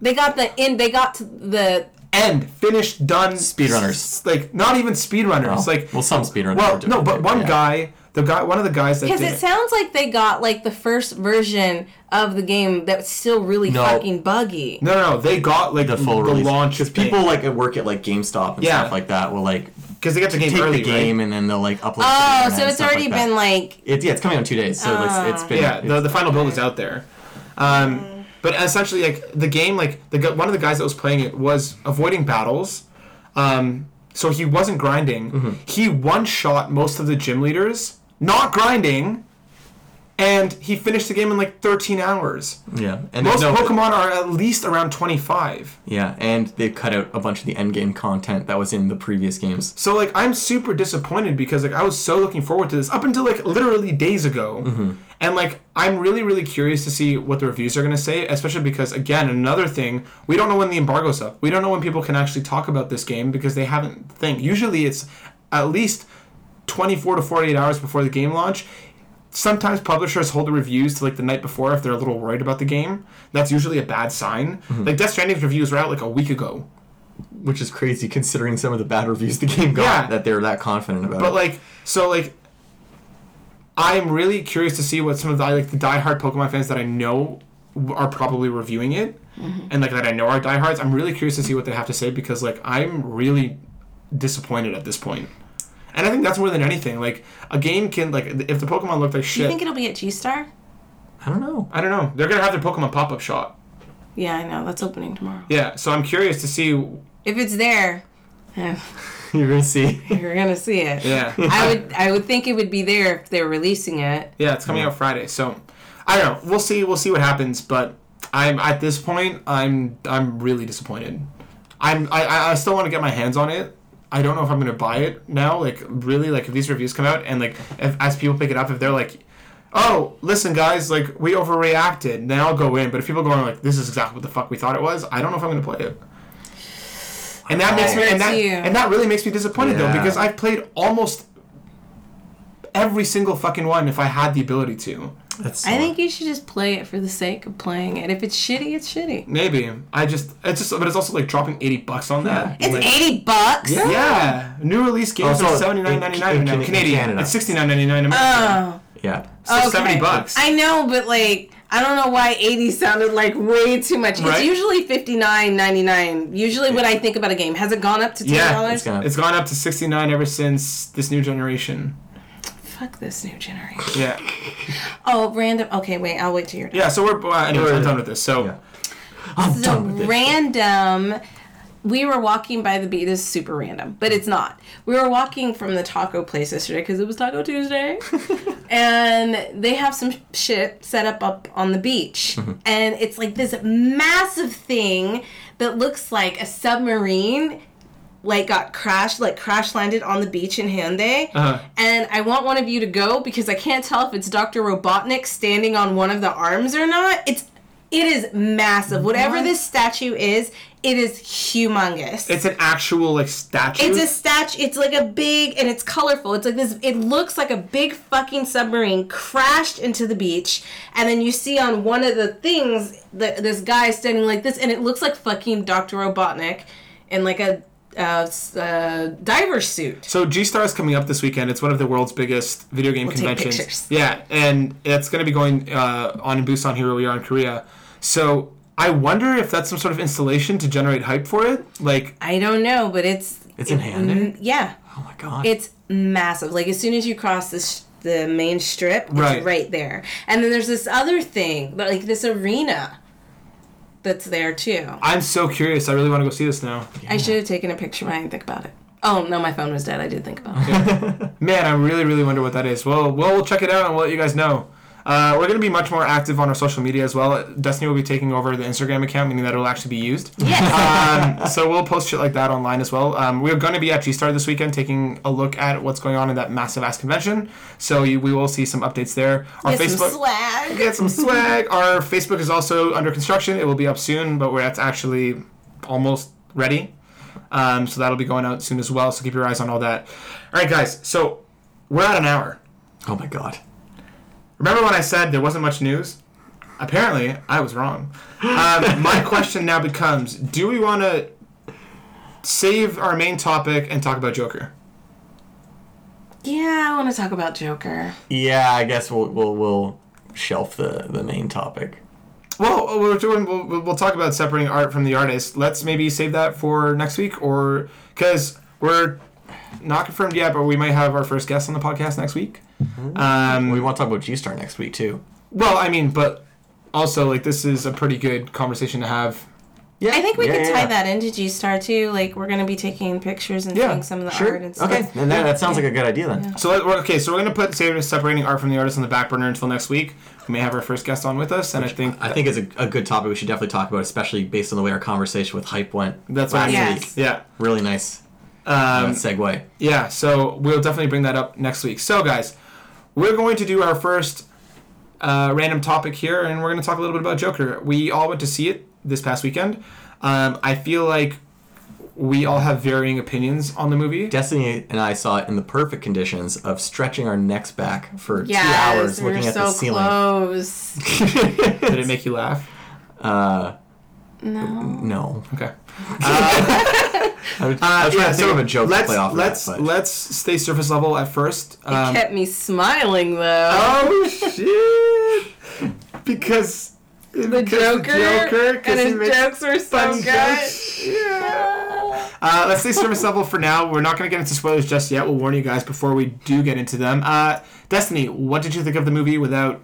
They got the end. They got to the end, finished, done. Speedrunners. s- Like not even speedrunners. Well, like well, some speedrunners. well, no, but one yeah. guy, the guy, one of the guys that Because did it sounds like they got like the first version of the game that's still really No. fucking buggy. no, no, no, they got like the full the release launch because people like at work at like GameStop and Yeah. stuff like that will like because they get the game take early, the game right? and then they'll like upload. it Oh, so it's already like been like It's yeah, it's coming out in two days, so it's, it's been Yeah, the, it's- the final build is out there. Um, but essentially, like the game, like the one of the guys that was playing it was avoiding battles. Um, so he wasn't grinding. Mm-hmm. He one shot most of the gym leaders, not grinding, and he finished the game in like 13 hours. yeah, and Most no- Pokemon are at least around 25. Yeah, and they cut out a bunch of the end game content that was in the previous games. So like I'm super disappointed because like I was so looking forward to this up until like literally days ago. Mm-hmm. And like I'm really really curious to see what the reviews are going to say, especially because again another thing, we don't know when the embargo's up. We don't know when people can actually talk about this game because they haven't think. Usually it's at least 24 to 48 hours before the game launch. Sometimes publishers hold the reviews to like the night before if they're a little worried about the game. That's usually a bad sign. Mm-hmm. Like Death Stranding's reviews were out like a week ago. Which is crazy considering some of the bad reviews the game got Yeah. that they're that confident about. But it. like, so like, I'm really curious to see what some of the like the diehard Pokemon fans that I know are probably reviewing it, and like that I know are diehards. I'm really curious to see what they have to say because like I'm really disappointed at this point. And I think that's more than anything. Like a game can like if the Pokemon look like shit. Do you think it'll be at G Star? I don't know. I don't know. They're gonna have their Pokemon pop up shot. Yeah, I know. That's opening tomorrow. Yeah, so I'm curious to see. If it's there, eh, You're gonna see. you're gonna see it. Yeah, I would I would think it would be there if they're releasing it. Yeah, it's coming out Friday. So I don't know. We'll see. We'll see what happens. But I'm at this point. I'm I'm really disappointed. I'm I, I- I still want to get my hands on it. I don't know if I'm gonna buy it now. Like really, like if these reviews come out and like if as people pick it up, if they're like, oh, listen guys, like we overreacted, then I'll go in. But if people go on like this is exactly what the fuck we thought it was, I don't know if I'm gonna play it. And that makes me and that, you. and that really makes me disappointed though because I've played almost every single fucking one if I had the ability to. That's I think you should just play it for the sake of playing it. If it's shitty, it's shitty. Maybe I just it's just but it's also like dropping eighty bucks on that. It's Like- eighty bucks. Yeah. Yeah, new release games Oh, are so seventy nine ninety nine in- now. in- in Canadian. Canada. It's sixty nine ninety nine. Oh, yeah. so okay. seventy bucks. I know, but like I don't know why eighty sounded like way too much. Right? It's usually fifty nine ninety nine. Usually, what I think about a game has it gone up to ten yeah, dollars? it's gonna- it's gone up to sixty nine ever since this new generation. Fuck this new generation. Yeah, Oh, random. Okay, wait. I'll wait till you're done. yeah. So we're uh, anyways, I'm done with this. So Yeah. I'm So done with this. random. We were walking by the beach. This is super random, but it's not. We were walking from the taco place yesterday because it was Taco Tuesday, and they have some shit set up up on the beach, and it's like this massive thing that looks like a submarine. Like got crashed, like crash landed on the beach in Haeundae, Uh-huh. and I want one of you to go because I can't tell if it's Doctor Robotnik standing on one of the arms or not. It's it is massive. Whatever this statue is, it is humongous. it's an actual like statue. It's a statue. It's like a big, and it's colorful. It's like this. It looks like a big fucking submarine crashed into the beach, and then you see on one of the things that this guy is standing like this, and it looks like fucking Doctor Robotnik in like a uh, s- uh, diver suit. So G Star is coming up this weekend. It's one of the world's biggest video game We'll take conventions. pictures. Yeah, and it's going to be going uh, on in Busan here where we are in Korea. So I wonder if that's some sort of installation to generate hype for it. Like, I don't know, but it's It's in it- Haeundae? mm, Yeah, Oh my god. it's massive. Like as soon as you cross this the main strip, it's Right. right there. And then there's this other thing, but like this arena that's there too. I'm so curious. I really want to go see this now. I should have taken a picture, but I didn't think about it. Oh no, my phone was dead. I did think about it. Man, I really, really wonder what that is. Well, well, we'll check it out and we'll let you guys know. Uh, we're going to be much more active on our social media as well. Destiny will be taking over the Instagram account, meaning that it'll actually be used. Yes. um, so we'll post shit like that online as well. Um, we're going to be at G Star this weekend, taking a look at what's going on in that massive ass convention. So you, we will see some updates there. Our Get some Facebook, swag. get some swag. Our Facebook is also under construction. It will be up soon, but we're that's actually almost ready. Um, so that'll be going out soon as well. So keep your eyes on all that. All right, guys. So we're at an hour. oh my god. Remember when I said there wasn't much news? Apparently, I was wrong. Um, my question now becomes: Do we want to save our main topic and talk about Joker. Yeah, I want to talk about Joker. Yeah, I guess we'll we'll, we'll shelf the the main topic. Well, we're doing. We'll, we'll- we'll talk about separating art from the artist. Let's maybe save that for next week, or because we're not confirmed yet, but we might have our first guest on the podcast next week. Um, We want to talk about G Star next week too. well, I mean, but also like this is a pretty good conversation to have. Yeah, I think we yeah, could yeah, tie yeah. that into G Star too. Like we're gonna be taking pictures and Yeah, seeing some of the Sure. art and stuff. Okay, and that, that sounds like a good idea then. So let, okay, so we're gonna put separating art from the artist on the back burner until next week. We may have our first guest on with us, and I think I think it's a, a good topic we should definitely talk about, especially based on the way our conversation with Hype went that's what I last. Yes. week. Yeah. Really nice Um, segue. Yeah, so we'll definitely bring that up next week. So, guys, we're going to do our first uh, random topic here, and we're going to talk a little bit about Joker. We all went to see it this past weekend. Um, I feel like we all have varying opinions on the movie. Destiny and I saw it in the perfect conditions of stretching our necks back for Yes, two hours we were looking at so the ceiling. close. Did it make you laugh? Uh, No. no. Okay. I was, I was trying to think of a joke to let's, play off let's, that, but let's stay surface level at first. It Um, kept me smiling though. oh, shit! Because... the Joker, and his jokes were so good. Yeah. Uh, let's stay surface level for now. We're not going to get into spoilers just yet. We'll warn you guys before we do get into them. Uh, Destiny, what did you think of the movie without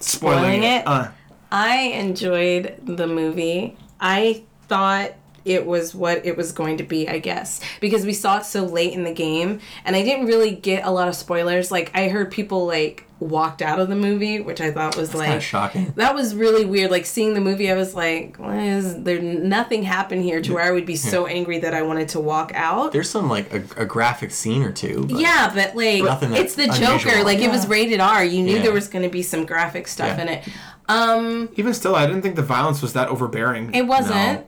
spoiling, Spoiling it? it? I enjoyed the movie. I thought it was what it was going to be, I guess, because we saw it so late in the game, and I didn't really get a lot of spoilers. Like I heard people like walked out of the movie, which I thought was kind of like shocking. that was really weird. Like seeing the movie, I was like, "Why is there nothing happened here?" To where I would be so angry that I wanted to walk out. There's some like a, a graphic scene or two. But Yeah, but like it's the unusual. Joker. Like it was rated R. You knew Yeah. there was going to be some graphic stuff Yeah. in it. Um, even still, I didn't think the violence was that overbearing. it wasn't. No.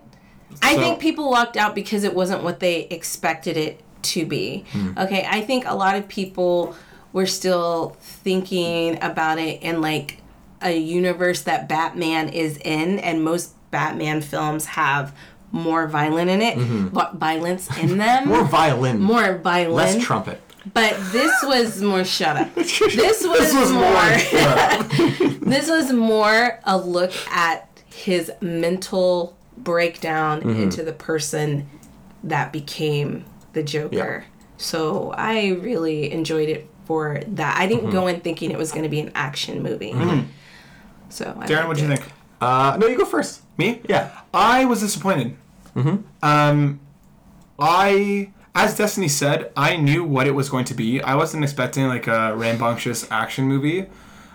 I So- think people walked out because it wasn't what they expected it to be. Hmm. Okay, I think a lot of people were still thinking about it in like a universe that Batman is in, and most Batman films have more violent in it, vi- violence in them, Mm-hmm. More violin. more violent. Less trumpet. But this was more shut up. This was, This was more. more. this was more a look at his mental breakdown Mm-hmm. into the person that became the Joker. So I really enjoyed it for that. I didn't Mm-hmm. go in thinking it was going to be an action movie. So I Darren, what do you think? Uh, no, you go first. Me? Yeah. I was disappointed. Mm-hmm. Um, I, as Destiny said, I knew what it was going to be. I wasn't expecting like a rambunctious action movie,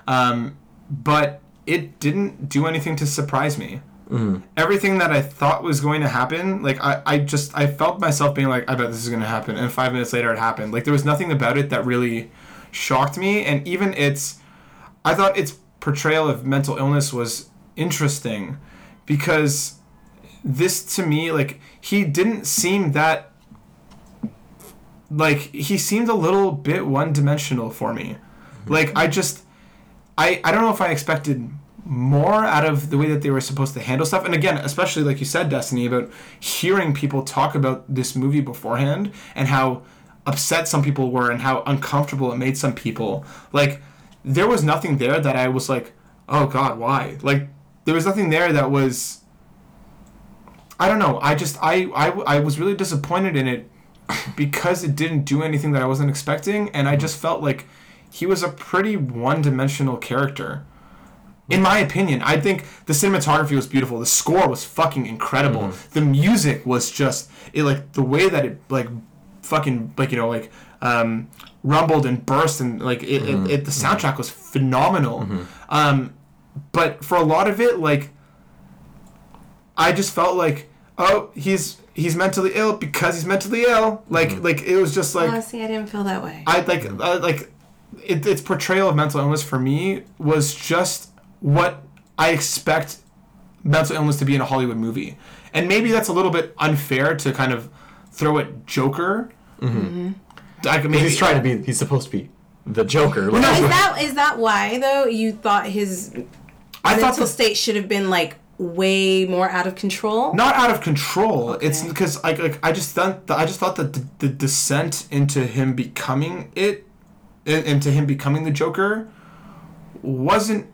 um, but it didn't do anything to surprise me. Everything that I thought was going to happen, like I, I just I felt myself being like, I bet this is going to happen, and five minutes later it happened. Like there was nothing about it that really shocked me, and even its, I thought its portrayal of mental illness was interesting because this to me like he didn't seem that like he seemed a little bit one-dimensional for me. Mm-hmm. Like i just i i don't know if i expected more out of the way that they were supposed to handle stuff. And again especially like you said destiny about hearing people talk about this movie beforehand and how upset some people were and how uncomfortable it made some people. Like there was nothing there that i was like oh god why? Like there was nothing there that was i don't know. I just i i, I was really disappointed in it because it didn't do anything that i wasn't expecting and i just felt like he was a pretty one-dimensional character. In my opinion i think the cinematography was beautiful. The score was fucking incredible. The music was just it like the way that it like fucking like you know like um rumbled and burst and like it, it, it the soundtrack was phenomenal. Um but for a lot of it like i just felt like oh he's he's mentally ill because he's mentally ill like like it was just like Oh, see, I didn't feel that way. I like uh, like it, its portrayal of mental illness for me was just what I expect mental illness to be in a Hollywood movie, and maybe that's a little bit unfair to kind of throw at Joker. Mm-hmm. I could maybe He's trying to be. He's supposed to be the Joker. Like, is that is that why though you thought his I thought mental the, state should have been like way more out of control. not out of control. It's because like, like I just thought I just thought that the, the descent into him becoming it, in- into him becoming the Joker, wasn't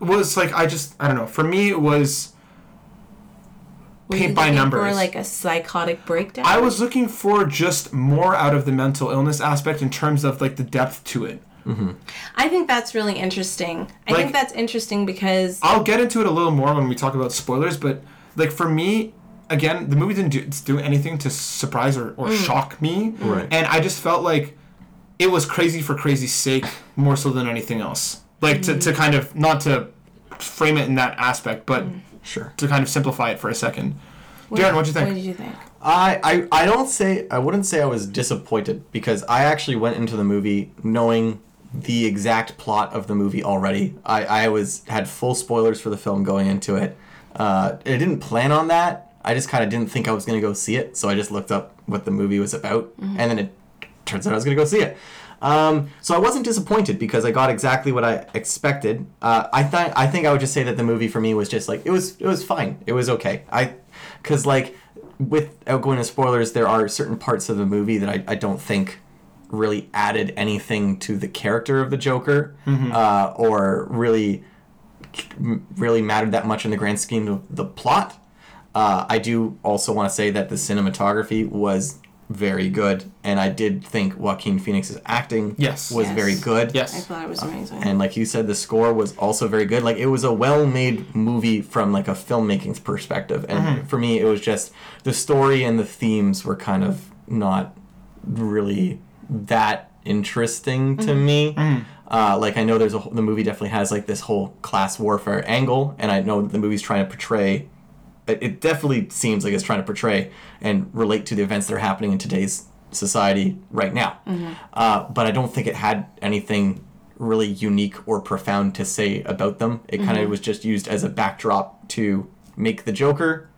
was like I just I don't know. For me, it was paint by numbers. Like a psychotic breakdown. I was looking for just more out of the mental illness aspect in terms of like the depth to it. Mm-hmm. I think that's really interesting. I Like- think that's interesting because I'll get into it a little more when we talk about spoilers, but like for me, again, the movie didn't do, do anything to surprise or, or mm. shock me. Right. And I just felt like it was crazy for crazy's sake more so than anything else. Like to, to mm. kind of, not to frame it in that aspect, but mm. Sure. to kind of simplify it for a second. Darren, what'd you think? What did you think? I, I I don't say I wouldn't say I was disappointed because I actually went into the movie knowing the exact plot of the movie already. I, I was had full spoilers for the film going into it. Uh, I didn't plan on that. I just kind of didn't think I was gonna go see it, so I just looked up what the movie was about, and then it turns out I was gonna go see it. Um, so I wasn't disappointed because I got exactly what I expected. Uh, I thought I think I would just say that the movie for me was just like it was it was fine. It was okay. I because like without going to spoilers, there are certain parts of the movie that I, I don't think really added anything to the character of the Joker uh, or really really mattered that much in the grand scheme of the plot. Uh, I do also want to say that the cinematography was very good, and I did think Joaquin Phoenix's acting Yes. was Yes. very good. Yes, I thought it was amazing. And like you said, the score was also very good. Like it was a well-made movie from like a filmmaking perspective. And for me, it was just the story and the themes were kind of not really that interesting to me. Uh, like I know there's a whole- the movie definitely has like this whole class warfare angle, and I know that the movie's trying to portray. It it definitely seems like it's trying to portray and relate to the events that are happening in today's society right now. Uh, but I don't think it had anything really unique or profound to say about them. It kind of was just used as a backdrop to make the Joker,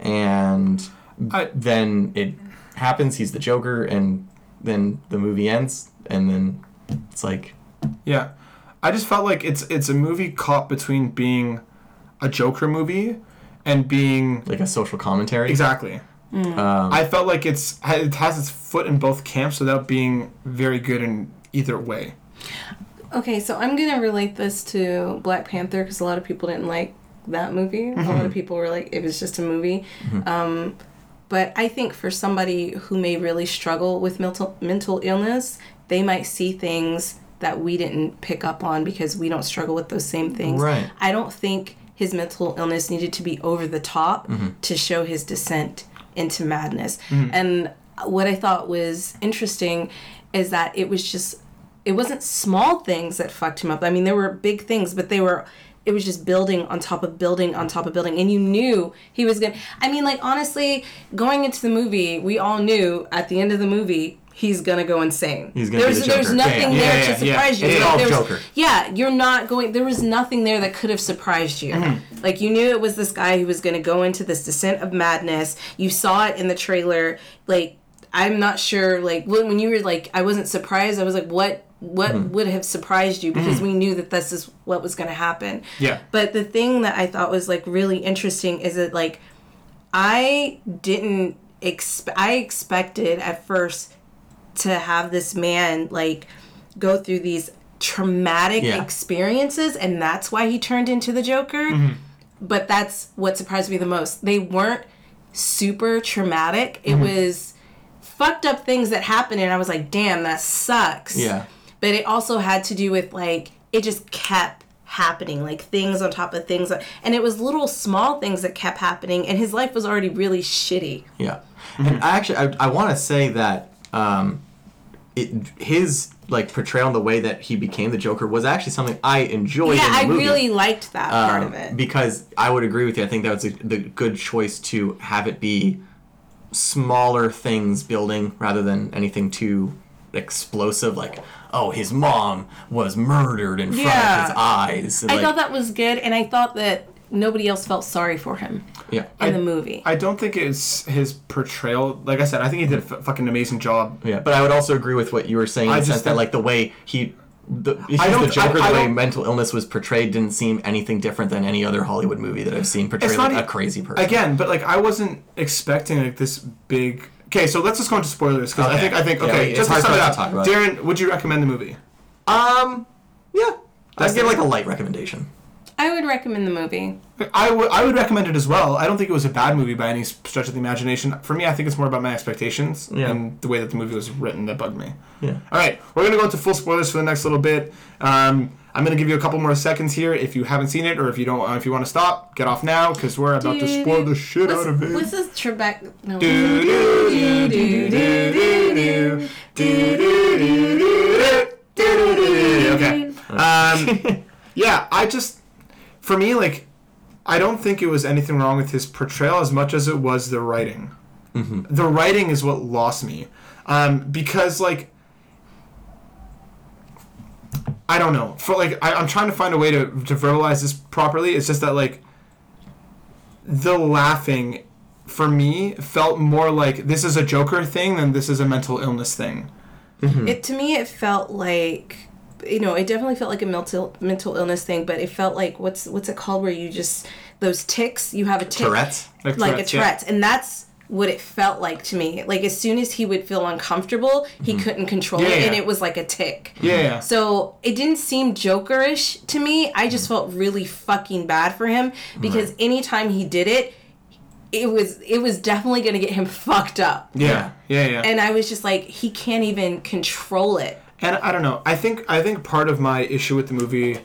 and I- then it happens. He's the Joker, and then the movie ends, and then it's like, Yeah. I just felt like it's it's a movie caught between being a Joker movie and being like a social commentary. exactly. Mm. Um, I felt like it's it has its foot in both camps without being very good in either way. Okay, so I'm gonna relate this to Black Panther because a lot of people didn't like that movie. A lot of people were like, it was just a movie. Um, but I think for somebody who may really struggle with mental mental illness, they might see things that we didn't pick up on because we don't struggle with those same things. Right. I don't think his mental illness needed to be over the top mm-hmm. to show his descent into madness. Mm-hmm. And what I thought was interesting is that it was just it wasn't small things that fucked him up. I mean, there were big things, but they were it was just building on top of building on top of building and you knew he was going to I mean, like honestly, going into the movie, we all knew at the end of the movie he's gonna go insane. He's gonna be there's the there's nothing Yeah, there Yeah, to yeah, yeah. surprise you. It's all there's- Joker. yeah, you're not going. There was nothing there that could have surprised you. Mm-hmm. Like you knew it was this guy who was going to go into this descent of madness. You saw it in the trailer. Like I'm not sure. Like when, when you were like, I wasn't surprised. I was like, what? What Mm-hmm. would have surprised you? Because mm-hmm. we knew that this is what was going to happen. Yeah. But the thing that I thought was like really interesting is that like I didn't expect. I expected at first to have this man like go through these traumatic Yeah. experiences and that's why he turned into the joker mm-hmm. but that's what surprised me the most they weren't super traumatic it mm-hmm. was fucked up things that happened and i was like damn that sucks Yeah. But it also had to do with like it just kept happening like things on top of things and it was little small things that kept happening and his life was already really shitty Yeah, and I actually I, I want to say that um, it his like portrayal and the way that he became the Joker was actually something I enjoyed. yeah in the i movie. really liked that part Um, of it because I would agree with you. I think that was a, the good choice to have it be smaller things building rather than anything too explosive. Like, oh, his mom was murdered in front Yeah. of his eyes. I Like, thought that was good, and I thought that nobody else felt sorry for him yeah, in the movie. I don't think it's his portrayal. Like I said, I think he did a f- fucking amazing job. Yeah, but I would also agree with what you were saying in I the just sense that like the way he the, I don't- the Joker, I- I the way don't- mental illness was portrayed, didn't seem anything different than any other Hollywood movie that I've seen portray It's like not a crazy person. Again, but like I wasn't expecting like this big. Okay, so let's just go into spoilers because I Okay. think I think Yeah, okay. it's just to hard sum for it us up, talk about. Darren, would you recommend the movie? Um, yeah, I'd That's give the- like a light recommendation. I would recommend the movie. I would I would recommend it as well. I don't think it was a bad movie by any stretch of the imagination. For me, I think it's more about my expectations Yeah. and the way that the movie was written that bugged me. Yeah. All right, we're gonna go into full spoilers for the next little bit. Um, I'm gonna give you a couple more seconds here if you haven't seen it or if you don't uh, if you want to stop, get off now because we're about to spoil the shit what's, out of it. What's this Trebek? No. Do, do, do, do, do, do, do, do, do, do, do, do, do. Okay. Um, yeah, I just, for me, like, I don't think it was anything wrong with his portrayal as much as it was the writing. The writing is what lost me, um, because like, I don't know. For like, I, I'm trying to find a way to to verbalize this properly. It's just that like, the laughing for me felt more like this is a Joker thing than this is a mental illness thing. Mm-hmm. It to me, it felt like, you know, it definitely felt like a mental mental illness thing. But it felt like what's what's it called where you just those ticks. You have a tick, Tourette's? Like like, Tourette's, a yeah. Tourette's, and that's what it felt like to me. Like as soon as he would feel uncomfortable, he mm-hmm. couldn't control Yeah, it, yeah. and it was like a tick. Yeah. So it didn't seem Jokerish to me. I mm-hmm. just felt really fucking bad for him because anytime he did it, it was it was definitely gonna get him fucked up. yeah, yeah, yeah. And I was just like, he can't even control it. And I don't know. I think I think part of my issue with the movie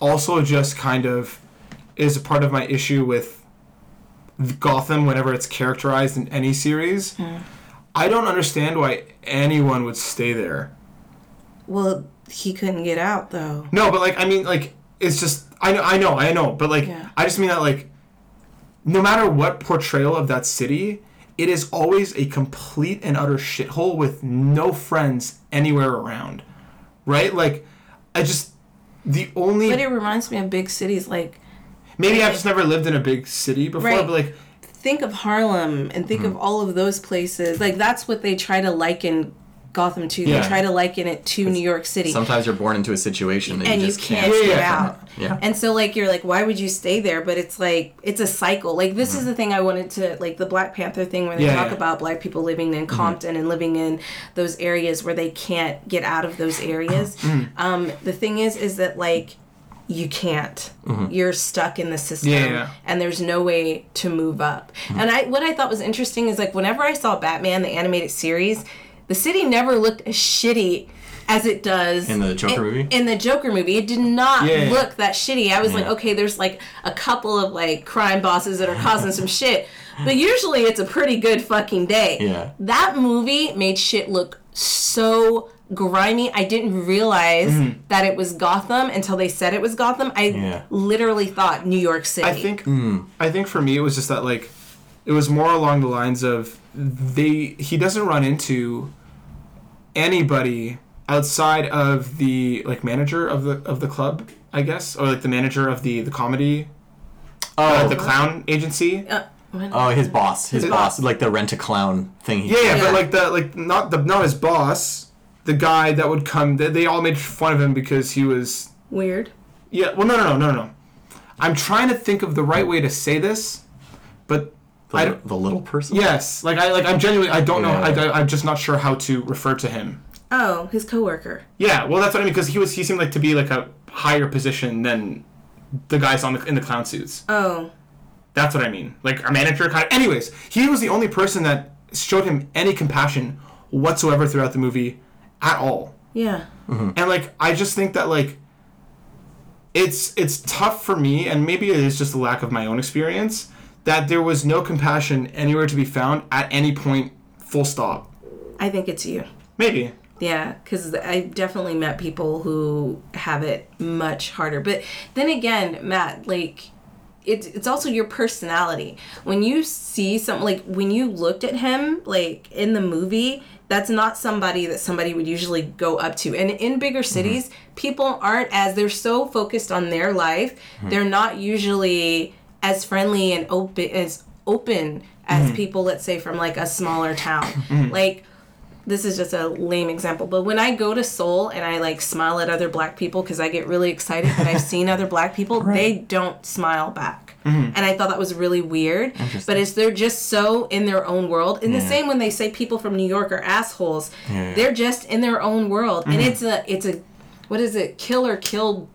also just kind of is a part of my issue with Gotham whenever it's characterized in any series. I don't understand why anyone would stay there. Well, he couldn't get out though. No, but like I mean like it's just I know I know I know, but like Yeah. I just mean that like no matter what portrayal of that city, it is always a complete and utter shithole with no friends anywhere around. Right? Like I just the only But it reminds me of big cities like maybe I've just never lived in a big city before, Right. but like think of Harlem and think Hmm. of all of those places. Like that's what they try to liken Gotham to. Yeah. They try to liken it to New York City. Sometimes you're born into a situation and, you you just can't can't. get out. Yeah. And so like you're like, why would you stay there? But it's like it's a cycle. Like this is the thing I wanted to like the Black Panther thing where they Yeah, talk yeah. about black people living in Compton and living in those areas where they can't get out of those areas. um, the thing is is that like you can't. Mm-hmm. You're stuck in the system Yeah, yeah. and there's no way to move up. Mm-hmm. And I what I thought was interesting is like whenever I saw Batman the animated series, the city never looked as shitty as it does In the Joker movie? In the Joker movie, it did not Yeah. look that shitty. I was like, mm-hmm. okay, there's like a couple of like crime bosses that are causing some shit, but usually it's a pretty good fucking day. Yeah. That movie made shit look so grimy. I didn't realize that it was Gotham until they said it was Gotham. I Yeah. literally thought New York City. I think I think for me it was just that like it was more along the lines of they he doesn't run into anybody outside of the like manager of the of the club I guess or like the manager of the the comedy uh, Oh, the clown agency Uh, oh, his boss, his His boss, boss. like the rent a clown thing. He yeah, yeah Yeah. but like the like not the not his boss the guy that would come they, they all made fun of him because he was weird. yeah well no no no no no I'm trying to think of the right way to say this but the, I don't the little person. Yes, like I like I'm genuinely I don't know I, I I'm just not sure how to refer to him. Oh, his coworker. Yeah, well that's what I mean because he was he seemed like to be like a higher position than the guys on the in the clown suits. Oh, That's what I mean. Like a manager kind. Of, anyways, he was the only person that showed him any compassion whatsoever throughout the movie at all. yeah. Mm-hmm. And like I just think that like it's it's tough for me and maybe it is just a lack of my own experience that there was no compassion anywhere to be found at any point full stop. I think it's you. Maybe. Yeah, because I definitely met people who have it much harder. But then again, Matt, like, it's it's also your personality. When you see something, like, when you looked at him, like, in the movie, that's not somebody that somebody would usually go up to. And in bigger mm-hmm. cities, people aren't as, they're so focused on their life, mm-hmm. they're not usually as friendly and open as open as mm-hmm. people let's say from like a smaller town. Like this is just a lame example, but when I go to Seoul and I like smile at other black people because I get really excited that I've seen other black people, they don't smile back. Mm-hmm. And I thought that was really weird. But it's they're just so in their own world. And the same when they say people from New York are assholes, Yeah. they're just in their own world. Mm-hmm. And it's a it's a what is it? Kill or killed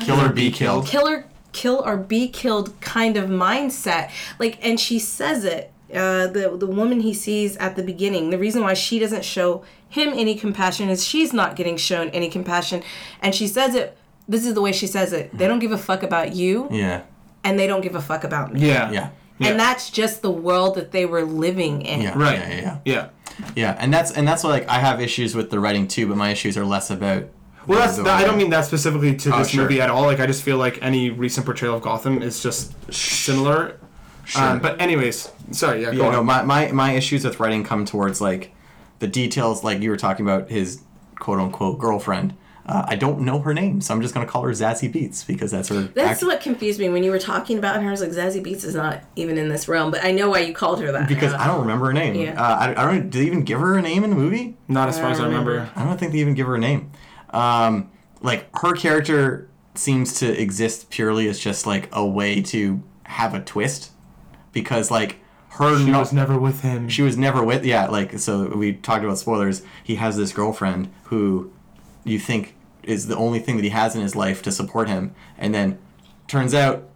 Kill or be killed. killer kill or be killed kind of mindset like and she says it uh, the the woman he sees at the beginning the reason why she doesn't show him any compassion is she's not getting shown any compassion and she says it this is the way she says it they don't give a fuck about you Yeah. And they don't give a fuck about me Yeah. Yeah. Yeah. and that's just the world that they were living in Yeah. Right. Yeah. Yeah. Yeah. Yeah. yeah. And that's and that's why like I have issues with the writing too, but my issues are less about. Well, that's that, I don't mean that specifically to Oh, this sure. movie at all. Like, I just feel like any recent portrayal of Gotham is just similar. Um, but anyways, sorry. Yeah. Go Yeah, on. no, my, my, my issues with writing come towards like the details, like you were talking about his quote unquote girlfriend. Uh, I don't know her name, so I'm just gonna call her Zazie Beetz because that's her. that's act- what confused me when you were talking about her. I was like, Zazie Beetz is not even in this realm, but I know why you called her that. because now. I don't remember her name. Yeah. Uh, I, I don't. Did they even give her a name in the movie? Not as far as I remember. I don't think they even give her a name. Um, like her character seems to exist purely as just like a way to have a twist, because like her She no- was never with him. she was never with yeah like so we talked about spoilers he has this girlfriend who you think is the only thing that he has in his life to support him. And then turns out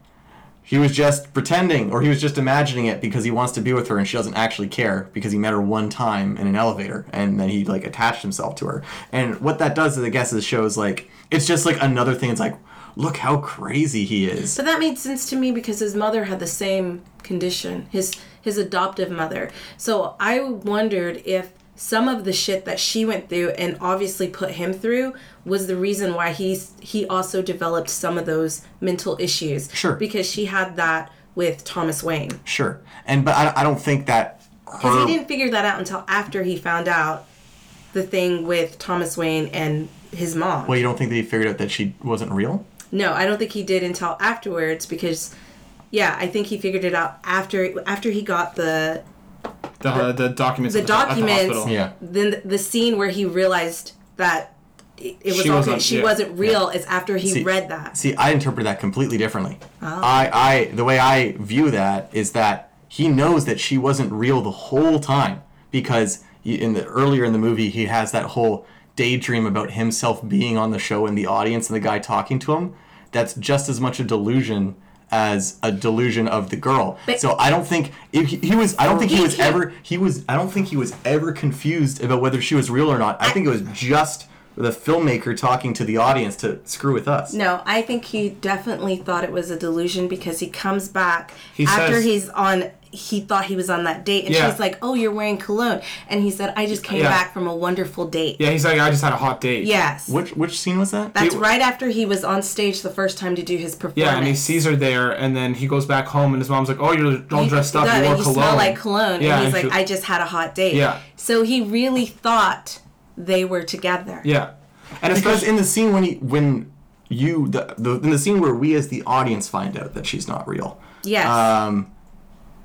he was just pretending or he was just imagining it because he wants to be with her and she doesn't actually care because he met her one time in an elevator and then he like attached himself to her. And what that does is i guess is shows like it's just like another thing. It's like look how crazy he is. But that made sense to me because his mother had the same condition, his his adoptive mother. So I wondered if some of the shit that she went through and obviously put him through was the reason why he's he also developed some of those mental issues. Sure. Because she had that with Thomas Wayne. sure and but i, I don't think that Because he didn't figure that out until after he found out the thing with Thomas Wayne and his mom. well you don't think that he figured out that she wasn't real No, I don't think he did until afterwards because yeah, I think he figured it out after after he got the the uh, the documents. the at the, at the Yeah. Then the, the scene where he realized that it, it was She all wasn't- good. She yeah. wasn't real is after he See- read that. See, I interpret that completely differently. Oh. I, I, the way I view that is that he knows that she wasn't real the whole time because he- in the earlier in the movie he has that whole daydream about himself being on the show and the audience and the guy talking to him. That's just as much a delusion as a delusion of the girl. But- so I don't think if he, he was. I don't think he was ever. He was. I don't think he was ever confused about whether she was real or not. I think it was just the filmmaker talking to the audience to screw with us. No, I think he definitely thought it was a delusion because he comes back He after says- he's on. He thought he was on that date, and Yeah. she's like, "Oh, you're wearing cologne," and he said, "I just came Yeah. back from a wonderful date." Yeah, he's like, I just had a hot date. Yes. Which which scene was that? That's He- right after he was on stage the first time to do his performance. Yeah, and he sees her there, and then he goes back home, and his mom's like, "Oh, you're all You- dressed up. yeah, You wore you cologne. smell like cologne. Yeah, and he's and like, she- I just had a hot date. Yeah. So he really thought they were together. Yeah, and because especially in the scene when he when you the, the in the scene where we as the audience find out that she's not real, Yes. um,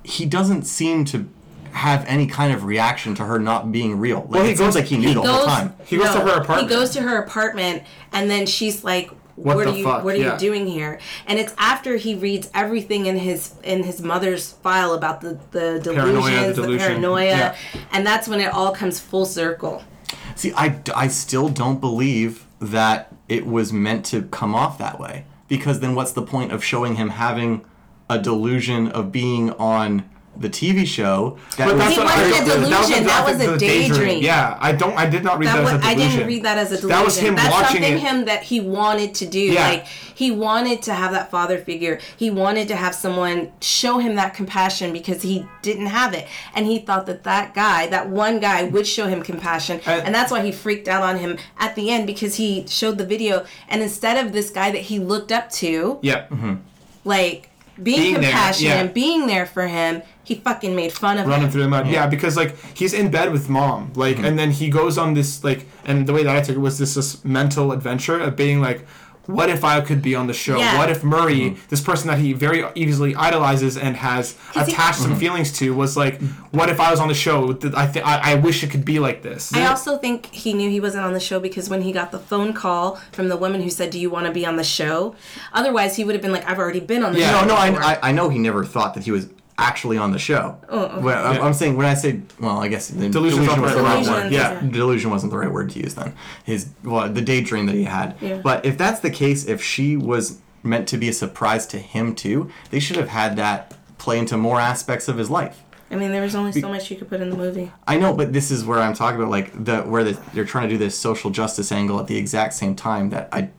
he doesn't seem to have any kind of reaction to her not being real. Like, Well, he it seems goes- like he knew he the goes. whole time. He goes to her apartment. He goes to her apartment, and then she's like, What "What, the are you? fuck? What are Yeah. you doing here?" And it's after he reads everything in his in his mother's file about the the delusions, Paranoia, the the, paranoia, Yeah. and that's when it all comes full circle. See, I, I still don't believe that it was meant to come off that way. Because then what's the point of showing him having a delusion of being on the TV show? That But was- that's He wasn't I- a delusion, that was a the daydream. Yeah, I don't. I did not read that, That as a was, I delusion. didn't read that as a delusion. That was him That's watching something it. him that he wanted to do. Yeah. Like he wanted to have that father figure. He wanted to have someone show him that compassion because he didn't have it, and he thought that that guy, that one guy, would show him compassion, And- and that's why he freaked out on him at the end because he showed the video, and instead of this guy that he looked up to, Yeah. Mm-hmm. like being, Being there, compassionate yeah. and being there for him, he fucking made fun of running him. through the mud. Yeah, because like he's in bed with mom, like, Mm-hmm. and then he goes on this like, and the way that I took it was this this mental adventure of being like, what if I could be on the show? Yeah. What if Murray, mm-hmm. this person that he very easily idolizes and has 'Cause he- attached some mm-hmm. feelings to, was like, what if I was on the show? I th- I, I wish it could be like this. I also think he knew he wasn't on the show because when he got the phone call from the woman who said, "Do you want to be on the show?" Otherwise, he would have been like, "I've already been on the Yeah. show." No, no, I. I, I know he never thought that he was actually on the show. Oh, okay. When- I'm, Yeah. I'm saying when I say, well, I guess the Delusion's not the right the word. word. Yeah. delusion wasn't the right word to use then. His well, the daydream that he had. Yeah. But if that's the case, if she was meant to be a surprise to him too, they should have had that play into more aspects of his life. I mean, there was only so much you could put in the movie. I know, but this is where I'm talking about like the where the, they're trying to do this social justice angle at the exact same time that I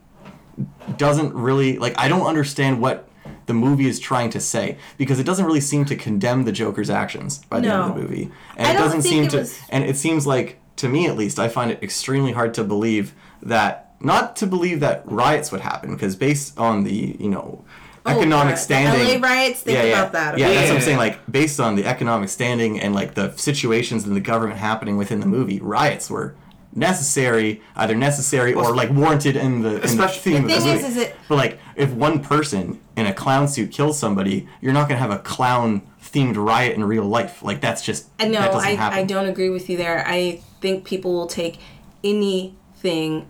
doesn't really like I don't understand what the movie is trying to say because it doesn't really seem to condemn the Joker's actions by the end of the movie. And I it don't doesn't think seem it to was- and it seems like to me at least I find it extremely hard to believe that not to believe that riots would happen because based on the, you know, oh, economic right. The standing LA riots, think yeah, yeah. about that, Yeah, that's what I'm saying like based on the economic standing and like the situations in the government happening within the movie, riots were necessary, either necessary or like warranted in the, in the Especially- theme The of the thing is, movie. is it- But like, if one person in a clown suit kills somebody, you're not gonna have a clown themed riot in real life. Like that's just I know that doesn't I, happen. I don't agree with you there. I think people will take anything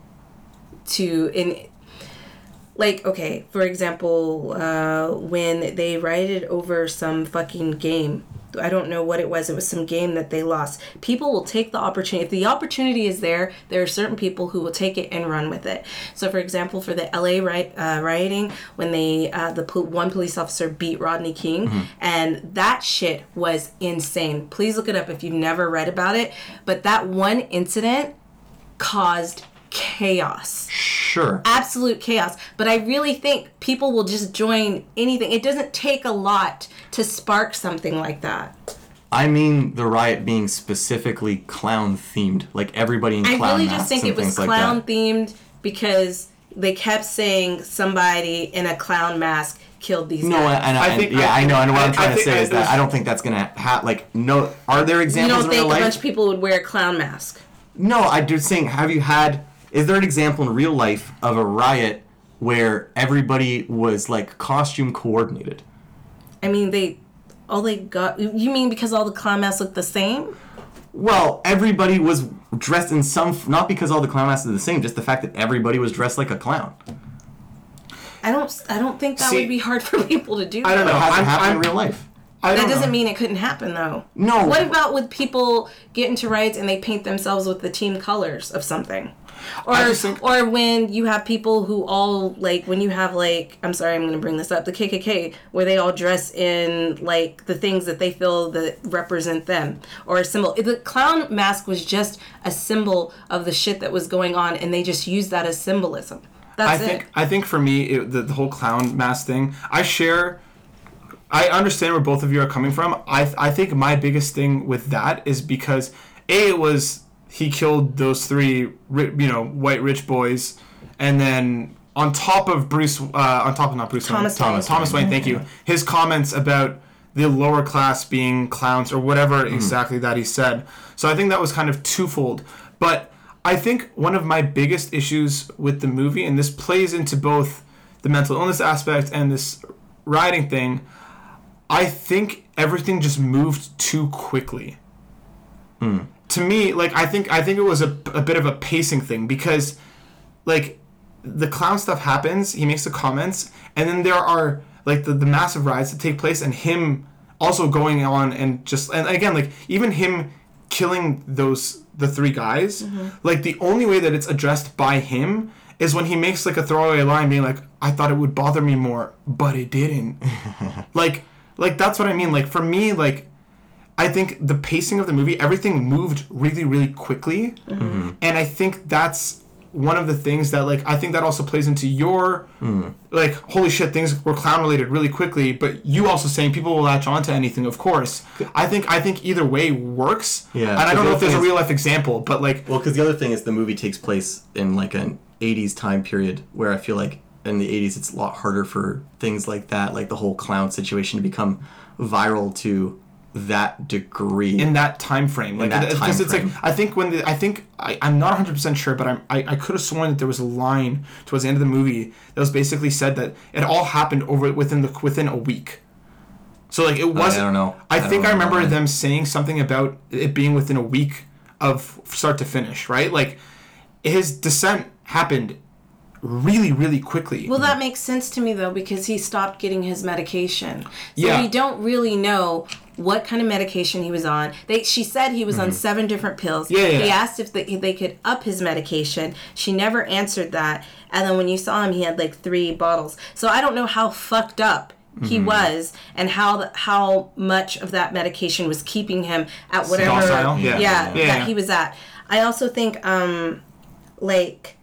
to in like okay, for example, uh, when they rioted over some fucking game. I don't know what it was. It was some game that they lost. People will take the opportunity. If the opportunity is there, there are certain people who will take it and run with it. So, for example, for the LA riot, uh, rioting, when they uh, the pol- one police officer beat Rodney King, and that shit was insane. Please look it up if you've never read about it. But that one incident caused chaos Sure. absolute chaos. But I really think people will just join anything. It doesn't take a lot to spark something like that. I mean the riot being specifically clown themed, like everybody in clown masks. I really masks just think and it was things like clown themed because they kept saying somebody in a clown mask killed these No, guys. and, I and, think- yeah, I- I, know, and what I- I'm I trying to think say I- is that I don't think that's gonna happen. like no. Are there examples? you don't think a bunch of people would wear a clown mask? No, I'm just saying, have you had, is there an example in real life of a riot where everybody was like costume coordinated? I mean, they all they got. You mean because all the clown masks look the same? Well, everybody was dressed in some, not because all the clown masks are the same, just the fact that everybody was dressed like a clown. I don't. I don't think that See, would be hard for people to do. I don't It know. hasn't happened in real life. I That doesn't know. mean it couldn't happen though. No. What about with people get into riots and they paint themselves with the team colors of something? Or think- or when you have people who all like when you have like I'm sorry I'm going to bring this up the KKK where they all dress in like the things that they feel that represent them or a symbol. The clown mask was just a symbol of the shit that was going on and they just used that as symbolism. I That's think it. I think for me it, the, the whole clown mask thing. I share. I understand where both of you are coming from. I I think my biggest thing with that is because a it was he killed those three you know white rich boys, and then on top of Bruce uh, on top of not Bruce Thomas Wayne, Wayne. Thomas Thomas Wayne. Thank you. His comments about the lower class being clowns or whatever exactly that he said. So I think that was kind of twofold. But I think one of my biggest issues with the movie, and this plays into both the mental illness aspect and this rioting thing, I think everything just moved too quickly. To me, like I think I think it was a, a bit of a pacing thing because like the clown stuff happens, he makes the comments, and then there are like the, the massive riots that take place and him also going on and just and again like even him killing those the three guys mm-hmm. like the only way that it's addressed by him is when he makes like a throwaway line being like i thought it would bother me more but it didn't. Like like that's what i mean. Like for me like I think the pacing of the movie, everything moved really, really quickly, mm-hmm. and I think that's one of the things that like I think that also plays into your mm. like holy shit things were clown related really quickly, but you also saying people will latch onto anything, of course. I think I think either way works. Yeah, and I don't know if there's a real life example, but like Well, because the other thing is the movie takes place in like an 80s time period where I feel like in the 80s it's a lot harder for things like that, like the whole clown situation, to become viral to that degree. in that time frame. Like because time it's like. I think when the I think I, I'm not 100 percent sure, but I'm I, I could have sworn that there was a line towards the end of the movie that was basically said that it all happened over within the within a week. So like it wasn't. I don't know. I, I think I remember remember them saying something about it being within a week of start to finish, right? Like his descent happened really really quickly. Well, that makes sense to me though because he stopped getting his medication. So Yeah. we don't really know what kind of medication he was on. They she said he was on seven different pills. Mm-hmm. Yeah, yeah, He asked if they, they could up his medication. She never answered that. And then when you saw him, he had like three bottles. So I don't know how fucked up he Mm-hmm. was and how the, how much of that medication was keeping him at whatever Docile? Yeah. yeah, Yeah. that he was at. I also think um like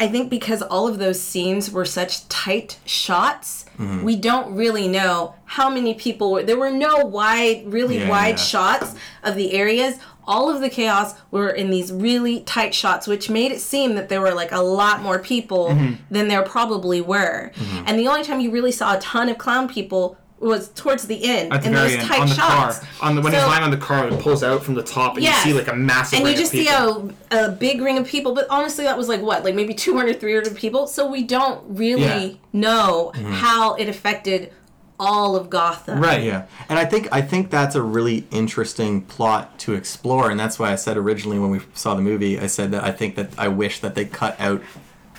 I think because all of those scenes were such tight shots, Mm-hmm. we don't really know how many people were. There were no wide, really Yeah, wide yeah. shots of the areas. All of the chaos were in these really tight shots, which made it seem that there were like a lot more people Mm-hmm. than there probably were. And the only time you really saw a ton of clown people was towards the end at the in very those end, tight on the shots. car, on the when he's lying on the car, it pulls out from the top, and Yes. you see like a massive. and you ring of just see a, a big ring of people but honestly that was like what like maybe 200 300 people so we don't really Yeah. Mm-hmm. know how it affected all of gotham right. Yeah, and I think I think that's a really interesting plot to explore, and that's why I said originally when we saw the movie, I said that I think that I wish that they cut out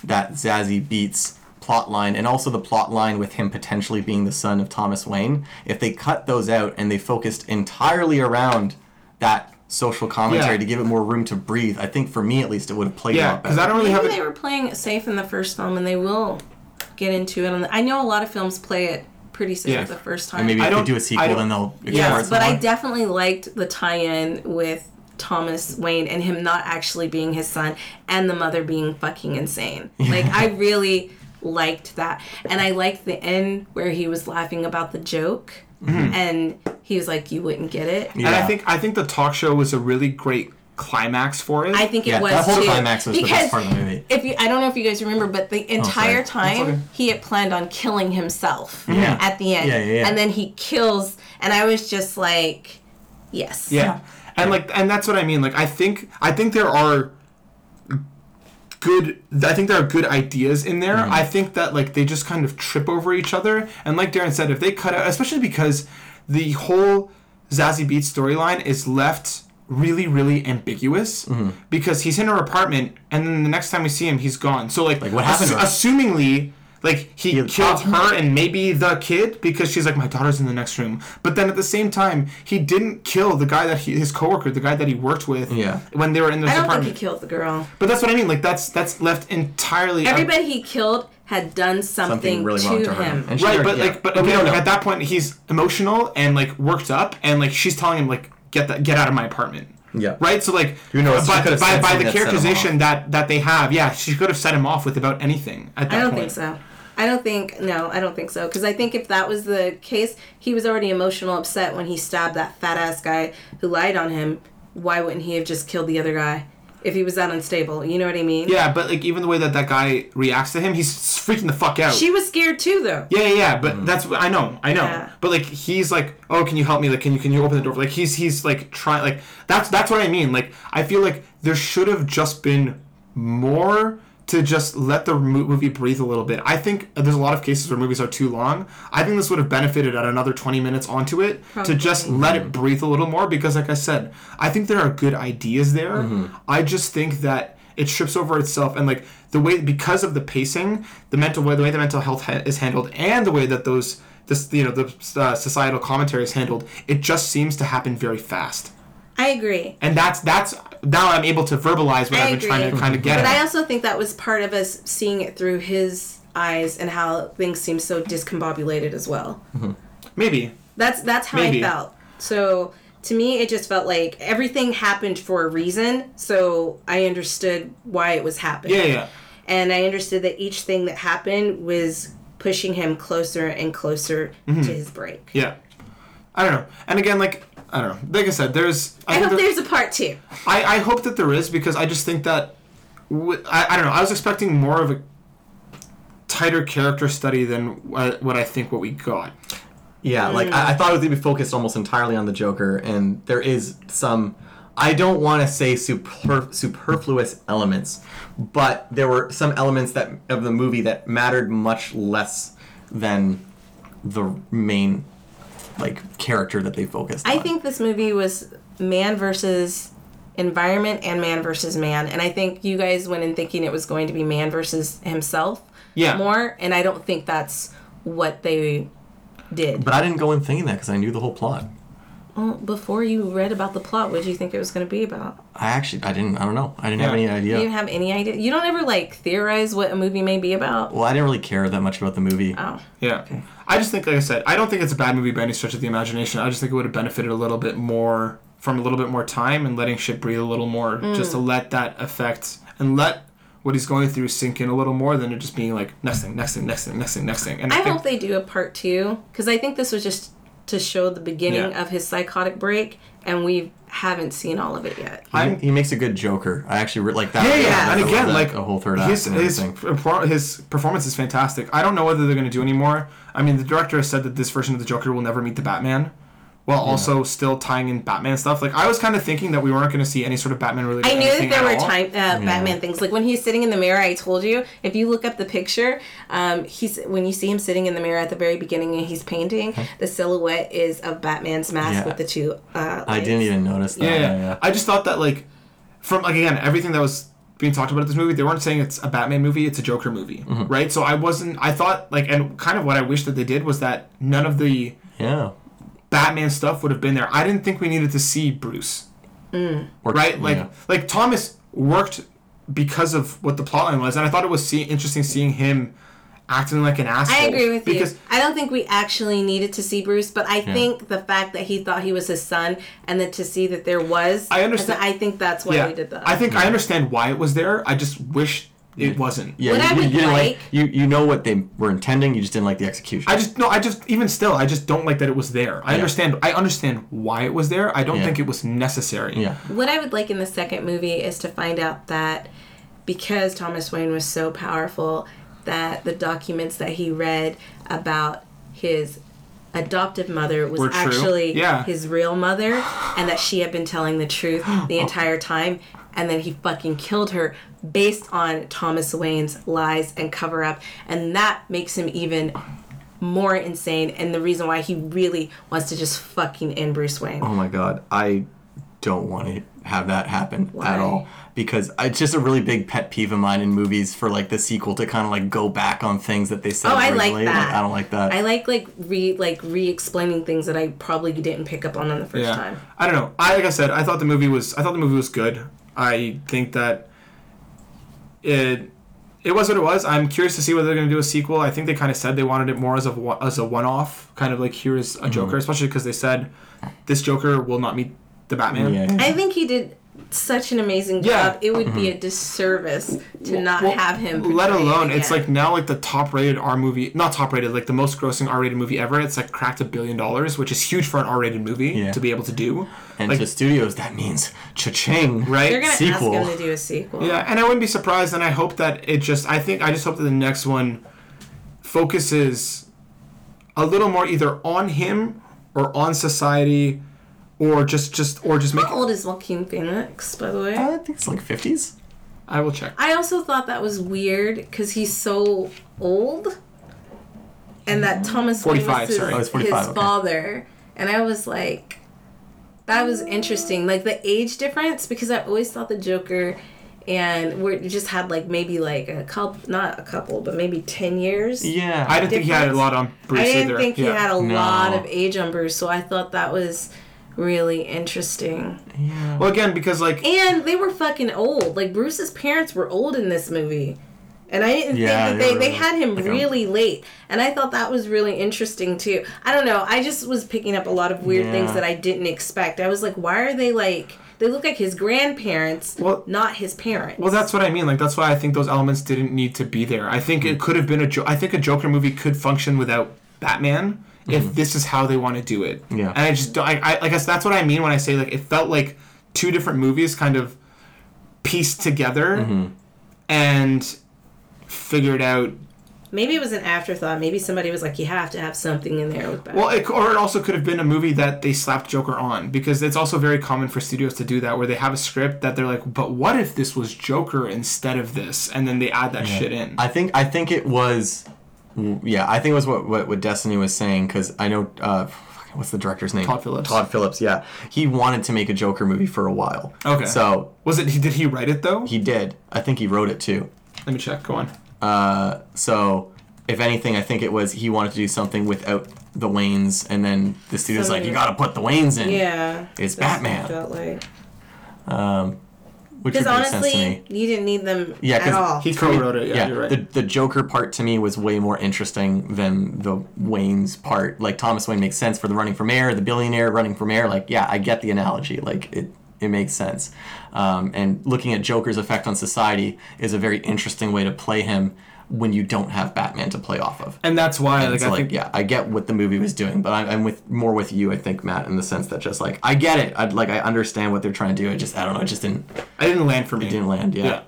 that Zazie Beetz plot line and also the plot line with him potentially being the son of Thomas Wayne. If they cut those out and they focused entirely around that social commentary Yeah. to give it more room to breathe, I think for me at least it would have played a Yeah, lot because better. I don't really maybe have they were playing it safe in the first film and they will get into it on the, i know a lot of films play it pretty safe Yeah. the first time and maybe I if they don't- do a I sequel, then they'll explore yes it some but i definitely liked the tie-in with thomas wayne and him not actually being his son and the mother being fucking insane like i really liked that and i liked the end where he was laughing about the joke mm-hmm. and he was like you wouldn't get it Yeah. And I think I think the talk show was a really great climax for it. I think it Yeah, was that whole too. climax was the best part of the movie. If you, I don't know if you guys remember, but the oh, entire sorry. time okay. he had planned on killing himself Yeah. at the end, Yeah, yeah, yeah. and then he kills, and I was just like, yes, Yeah. And like and that's what I mean. Like I think I think there are good I think there are good ideas in there. Mm-hmm. I think that like they just kind of trip over each other. And like Darren said, if they cut out especially because the whole Zazie Beetz storyline is left really, really ambiguous mm-hmm. because he's in her apartment and then the next time we see him he's gone. So like, Like, what happened her? assumingly like he, He- killed uh, her and maybe the kid because she's like my daughter's in the next room but then at the same time he didn't kill the guy that he his coworker the guy that he worked with Yeah. when they were in this I don't think apartment he killed the girl. but that's what i mean like that's that's left entirely Everybody he killed had done something, Something really to, wrong to her. him. And right but yeah. like but we again don't like, at that point he's emotional and like worked up and like she's telling him like get that get out of my apartment Yeah. right so like Who knows? She by, by, by the that set characterization that that they have yeah she could have set him off with about anything at that I don't point think so. I don't think no, I don't think so. Because I think if that was the case, he was already emotional upset when he stabbed that fat ass guy who lied on him. Why wouldn't he have just killed the other guy if he was that unstable? You know what I mean? yeah but like even the way that that guy reacts to him he's freaking the fuck out She was scared too, though. Yeah, yeah, yeah, but mm. that's I know, I know. Yeah. But like he's like, oh, can you help me? Like, can you can you open the door? Like he's he's like trying like that's that's what I mean. Like I feel like there should have just been more to just let the movie breathe a little bit. I think uh, there's a lot of cases where movies are too long. I think this would have benefited at another 20 minutes onto it to just Probably. let it mm-hmm. breathe a little more because like I said, I think there are good ideas there. Mm-hmm. I just think that it trips over itself and like the way because of the pacing, the mental way the way the mental health ha- is handled and the way that those this you know the uh, societal commentary is handled, it just seems to happen very fast. I agree. And that's that's now I'm able to verbalize what I I've been trying to kind of get But at. I also think that was part of us seeing it through his eyes and how things seem so discombobulated as well. Maybe. That's that's how Maybe. I felt. So to me, it just felt like everything happened for a reason. So I understood why it was happening. Yeah, yeah. And I understood that each thing that happened was pushing him closer and closer Mm-hmm. to his break. Yeah. I don't know. And again, like I don't know. Like I said, there's. I think hope there- there's a part two. I, I hope that there is because I just think that w- I, I don't know. I was expecting more of a tighter character study than what, what I think what we got. Yeah, like I, I mm. thought it was gonna be focused almost entirely on the Joker, and there is some. I don't want to say super, superfluous elements, but there were some elements that of the movie that mattered much less than the main like character that they focused I on. think this movie was man versus environment and man versus man. And I think you guys went in thinking it was going to be man versus himself Yeah. more. And I don't think that's what they did. But I didn't go in thinking that because I knew the whole plot. Well, before you read about the plot, what did you think it was going to be about? I actually, I didn't, I don't know. I didn't have Yeah. any You idea. didn't have any idea. You don't ever like theorize what a movie may be about. well, I didn't really care that much about the movie. Oh, Yeah. I just think, like I said, I don't think it's a bad movie by any stretch of the imagination. I just think it would have benefited a little bit more from a little bit more time and letting shit breathe a little more, just Mm. to let that affect and let what he's going through sink in a little more than it just being like next thing, next thing, next thing, next thing, next thing. And I think, hope they do a part two because I think this was just to show the beginning Yeah. of his psychotic break, and we haven't seen all of it yet. He, he makes a good Joker. I actually re- like that. Yeah, yeah, Yeah. and again, like a whole third act his and his his performance is fantastic. I don't know whether they're going to do anymore. I mean, the director has said that this version of the Joker will never meet the Batman, while also still tying in Batman stuff. Like I was kind of thinking that we weren't going to see any sort of Batman related. I knew that there were time uh, Batman things. Like when he's sitting in the mirror, I told you. If you look up the picture, um, he's when you see him sitting in the mirror at the very beginning and he's painting, the silhouette is of Batman's mask Yeah. with the two. Uh, I didn't even notice that. Yeah, Yeah, yeah, I just thought that like, from like again everything that was being talked about in this movie, they weren't saying it's a Batman movie; it's a Joker movie, Mm-hmm. right? So I wasn't. I thought like, and kind of what I wish that they did was that none of the yeah. Batman stuff would have been there. I didn't think we needed to see Bruce. Or- right? Like yeah. like Thomas worked because of what the plotline was, and I thought it was see- interesting seeing him acting like an asshole. I agree with because, you. I don't think we actually needed to see Bruce, but I think the fact that he thought he was his son, and then to see that there was, I understand- I think that's why Yeah, we did that. I think I understand why it was there. I just wish it wasn't. Yeah, What you, I you would didn't like- you you know what they were intending. You just didn't like the execution. I just no. I just even still, I just don't like that it was there. I Yeah. understand. I understand why it was there. I don't Yeah. think it was necessary. yeah. What I would like in the second movie is to find out that because Thomas Wayne was so powerful, that the documents that he read about his adoptive mother was Were true. actually Yeah. his real mother and that she had been telling the truth the entire time and then he fucking killed her based on Thomas Wayne's lies and cover up and that makes him even more insane and the reason why he really wants to just fucking end Bruce Wayne. Oh my god, I don't want to have that happen Why? at all because it's just a really big pet peeve of mine in movies for like the sequel to kind of like go back on things that they said. Oh, I like that. I don't like that. I like like re like re explaining things that I probably didn't pick up on on the first Yeah. time. I don't know. I like I said, I thought the movie was I thought the movie was good. I think that it it was what it was. I'm curious to see whether they're going to do a sequel. I think they kind of said they wanted it more as a one- as a one-off, kind of like here is a mm-hmm. Joker, especially because they said this Joker will not meet the Batman. yeah. I think he did such an amazing job. It would be mm-hmm. a disservice to not Well, have him. Let portray it alone, it's like now like the top rated R movie, not top rated, like the most grossing R rated movie ever. It's like cracked a billion dollars, which is huge for an R rated movie Yeah. to be able to do. and like, to studios, that means cha-ching. right? they're gonna sequel. ask him to do a sequel. Yeah, and I wouldn't be surprised, and I hope that it just. I think I just hope that the next one focuses a little more either on him or on society, or just just or just make. How old is Joaquin Phoenix, by the way? I think it's like 50s. I will check. I also thought that was weird because he's so old, and that Thomas Wayne 45, was his, sorry. Oh, 45, his okay. father, and I was like, that was interesting, like the age difference because I always thought the Joker and we just had like maybe like a couple, not a couple, but maybe ten years. Yeah. I didn't think he had a difference. lot on Bruce I didn't either. think he had a lot of age on Bruce, so I thought that was really interesting. yeah. Well, again, because like And they were fucking old. Like Bruce's parents were old in this movie. And I didn't Yeah, think that they they, they had him like a- really late. And I thought that was really interesting too. I don't know. I just was picking up a lot of weird things that I didn't expect. I was like, why are they like they look like his grandparents, Well- not his parents. Well, that's what I mean. Like that's why I think those elements didn't need to be there. I think it could have been a. Jo- I think a Joker movie could function without Batman if mm-hmm. this is how they want to do it. Yeah. And I just don't. I, I, I guess that's what I mean when I say like it felt like two different movies kind of pieced together mm-hmm. and figured out Maybe it was an afterthought. Maybe somebody was like, "You have to have something in there with Batman." Well, it, or it also could have been a movie that they slapped Joker on because it's also very common for studios to do that, where they have a script that they're like, "But what if this was Joker instead of this?" and then they add that shit in. I think I think it was, yeah, I think it was what what, what Destiny was saying because I know uh, what's the director's name? Todd Phillips. Todd Phillips. Yeah, he wanted to make a Joker movie for a while. Okay. So was it? Did he write it though? he did. I think he wrote it too. Let me check. Go on. Uh, so if anything, I think it was he wanted to do something without the Waynes, and then the studio's like, Something- you got to put the Waynes in. yeah, It's Batman. Felt like Um, which would because make sense to me. honestly, you didn't need them Yeah, at 'cause all. He co-wrote it. Yeah, yeah, you're right. the the Joker part to me was way more interesting than the Wayne's part. Like Thomas Wayne makes sense for the running for mayor, the billionaire running for mayor. Like, yeah, I get the analogy. Like it it makes sense. Um, and looking at Joker's effect on society is a very interesting way to play him when you don't have Batman to play off of. and that's why, And like, I like, think yeah, I get what the movie was doing, but I'm, I'm with more with you, I think, Matt, in the sense that just like I get it, I'd like I understand what they're trying to do. I just I don't know, it just didn't I didn't land for me. it didn't land. Yeah. Yeah.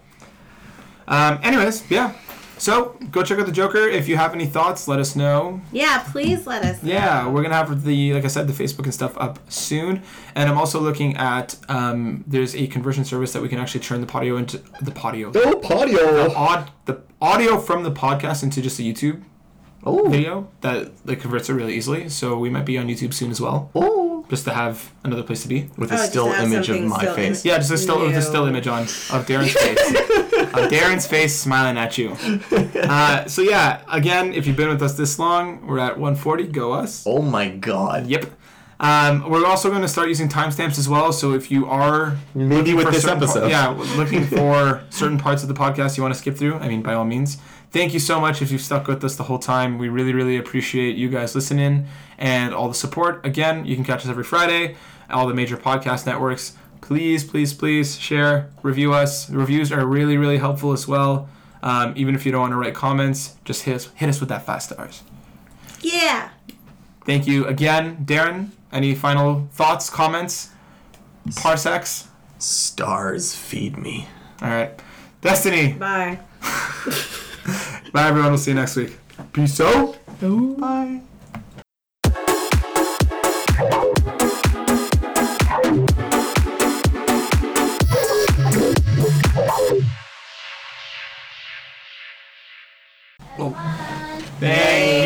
Um. Anyways, yeah. So go check out the Joker. If you have any thoughts, let us know. yeah, please let us. know. Yeah, we're gonna have the like I said, the Facebook and stuff up soon. And I'm also looking at um, there's a conversion service that we can actually turn the audio into the audio, Oh, patio. odd the audio from the podcast into just a YouTube Oh, video that like converts it really easily. So we might be on YouTube soon as well, oh. just to have another place to be. With Oh, a still image of my still face. Yeah, just a still with a still image on of Darren's face, of Darren's face smiling at you. Uh, so yeah, again, if you've been with us this long, we're at 140. Go us. Oh my god. Yep. Um, we're also going to start using timestamps as well. So if you are Maybe with this episode. yeah, looking for certain parts of the podcast you want to skip through, I mean, by all means. Thank you so much if you've stuck with us the whole time. We really, really appreciate you guys listening and all the support. Again, you can catch us every Friday, all the major podcast networks. Please, please, please share, review us. Reviews are really, really helpful as well. Um, even if you don't want to write comments, just hit us, hit us with that five stars. Yeah. Thank you again, Darren. Any final thoughts, comments? Parsecs? Stars feed me. All right. Destiny. Bye. Bye, everyone. We'll see you next week. Peace out. Bye. Bang!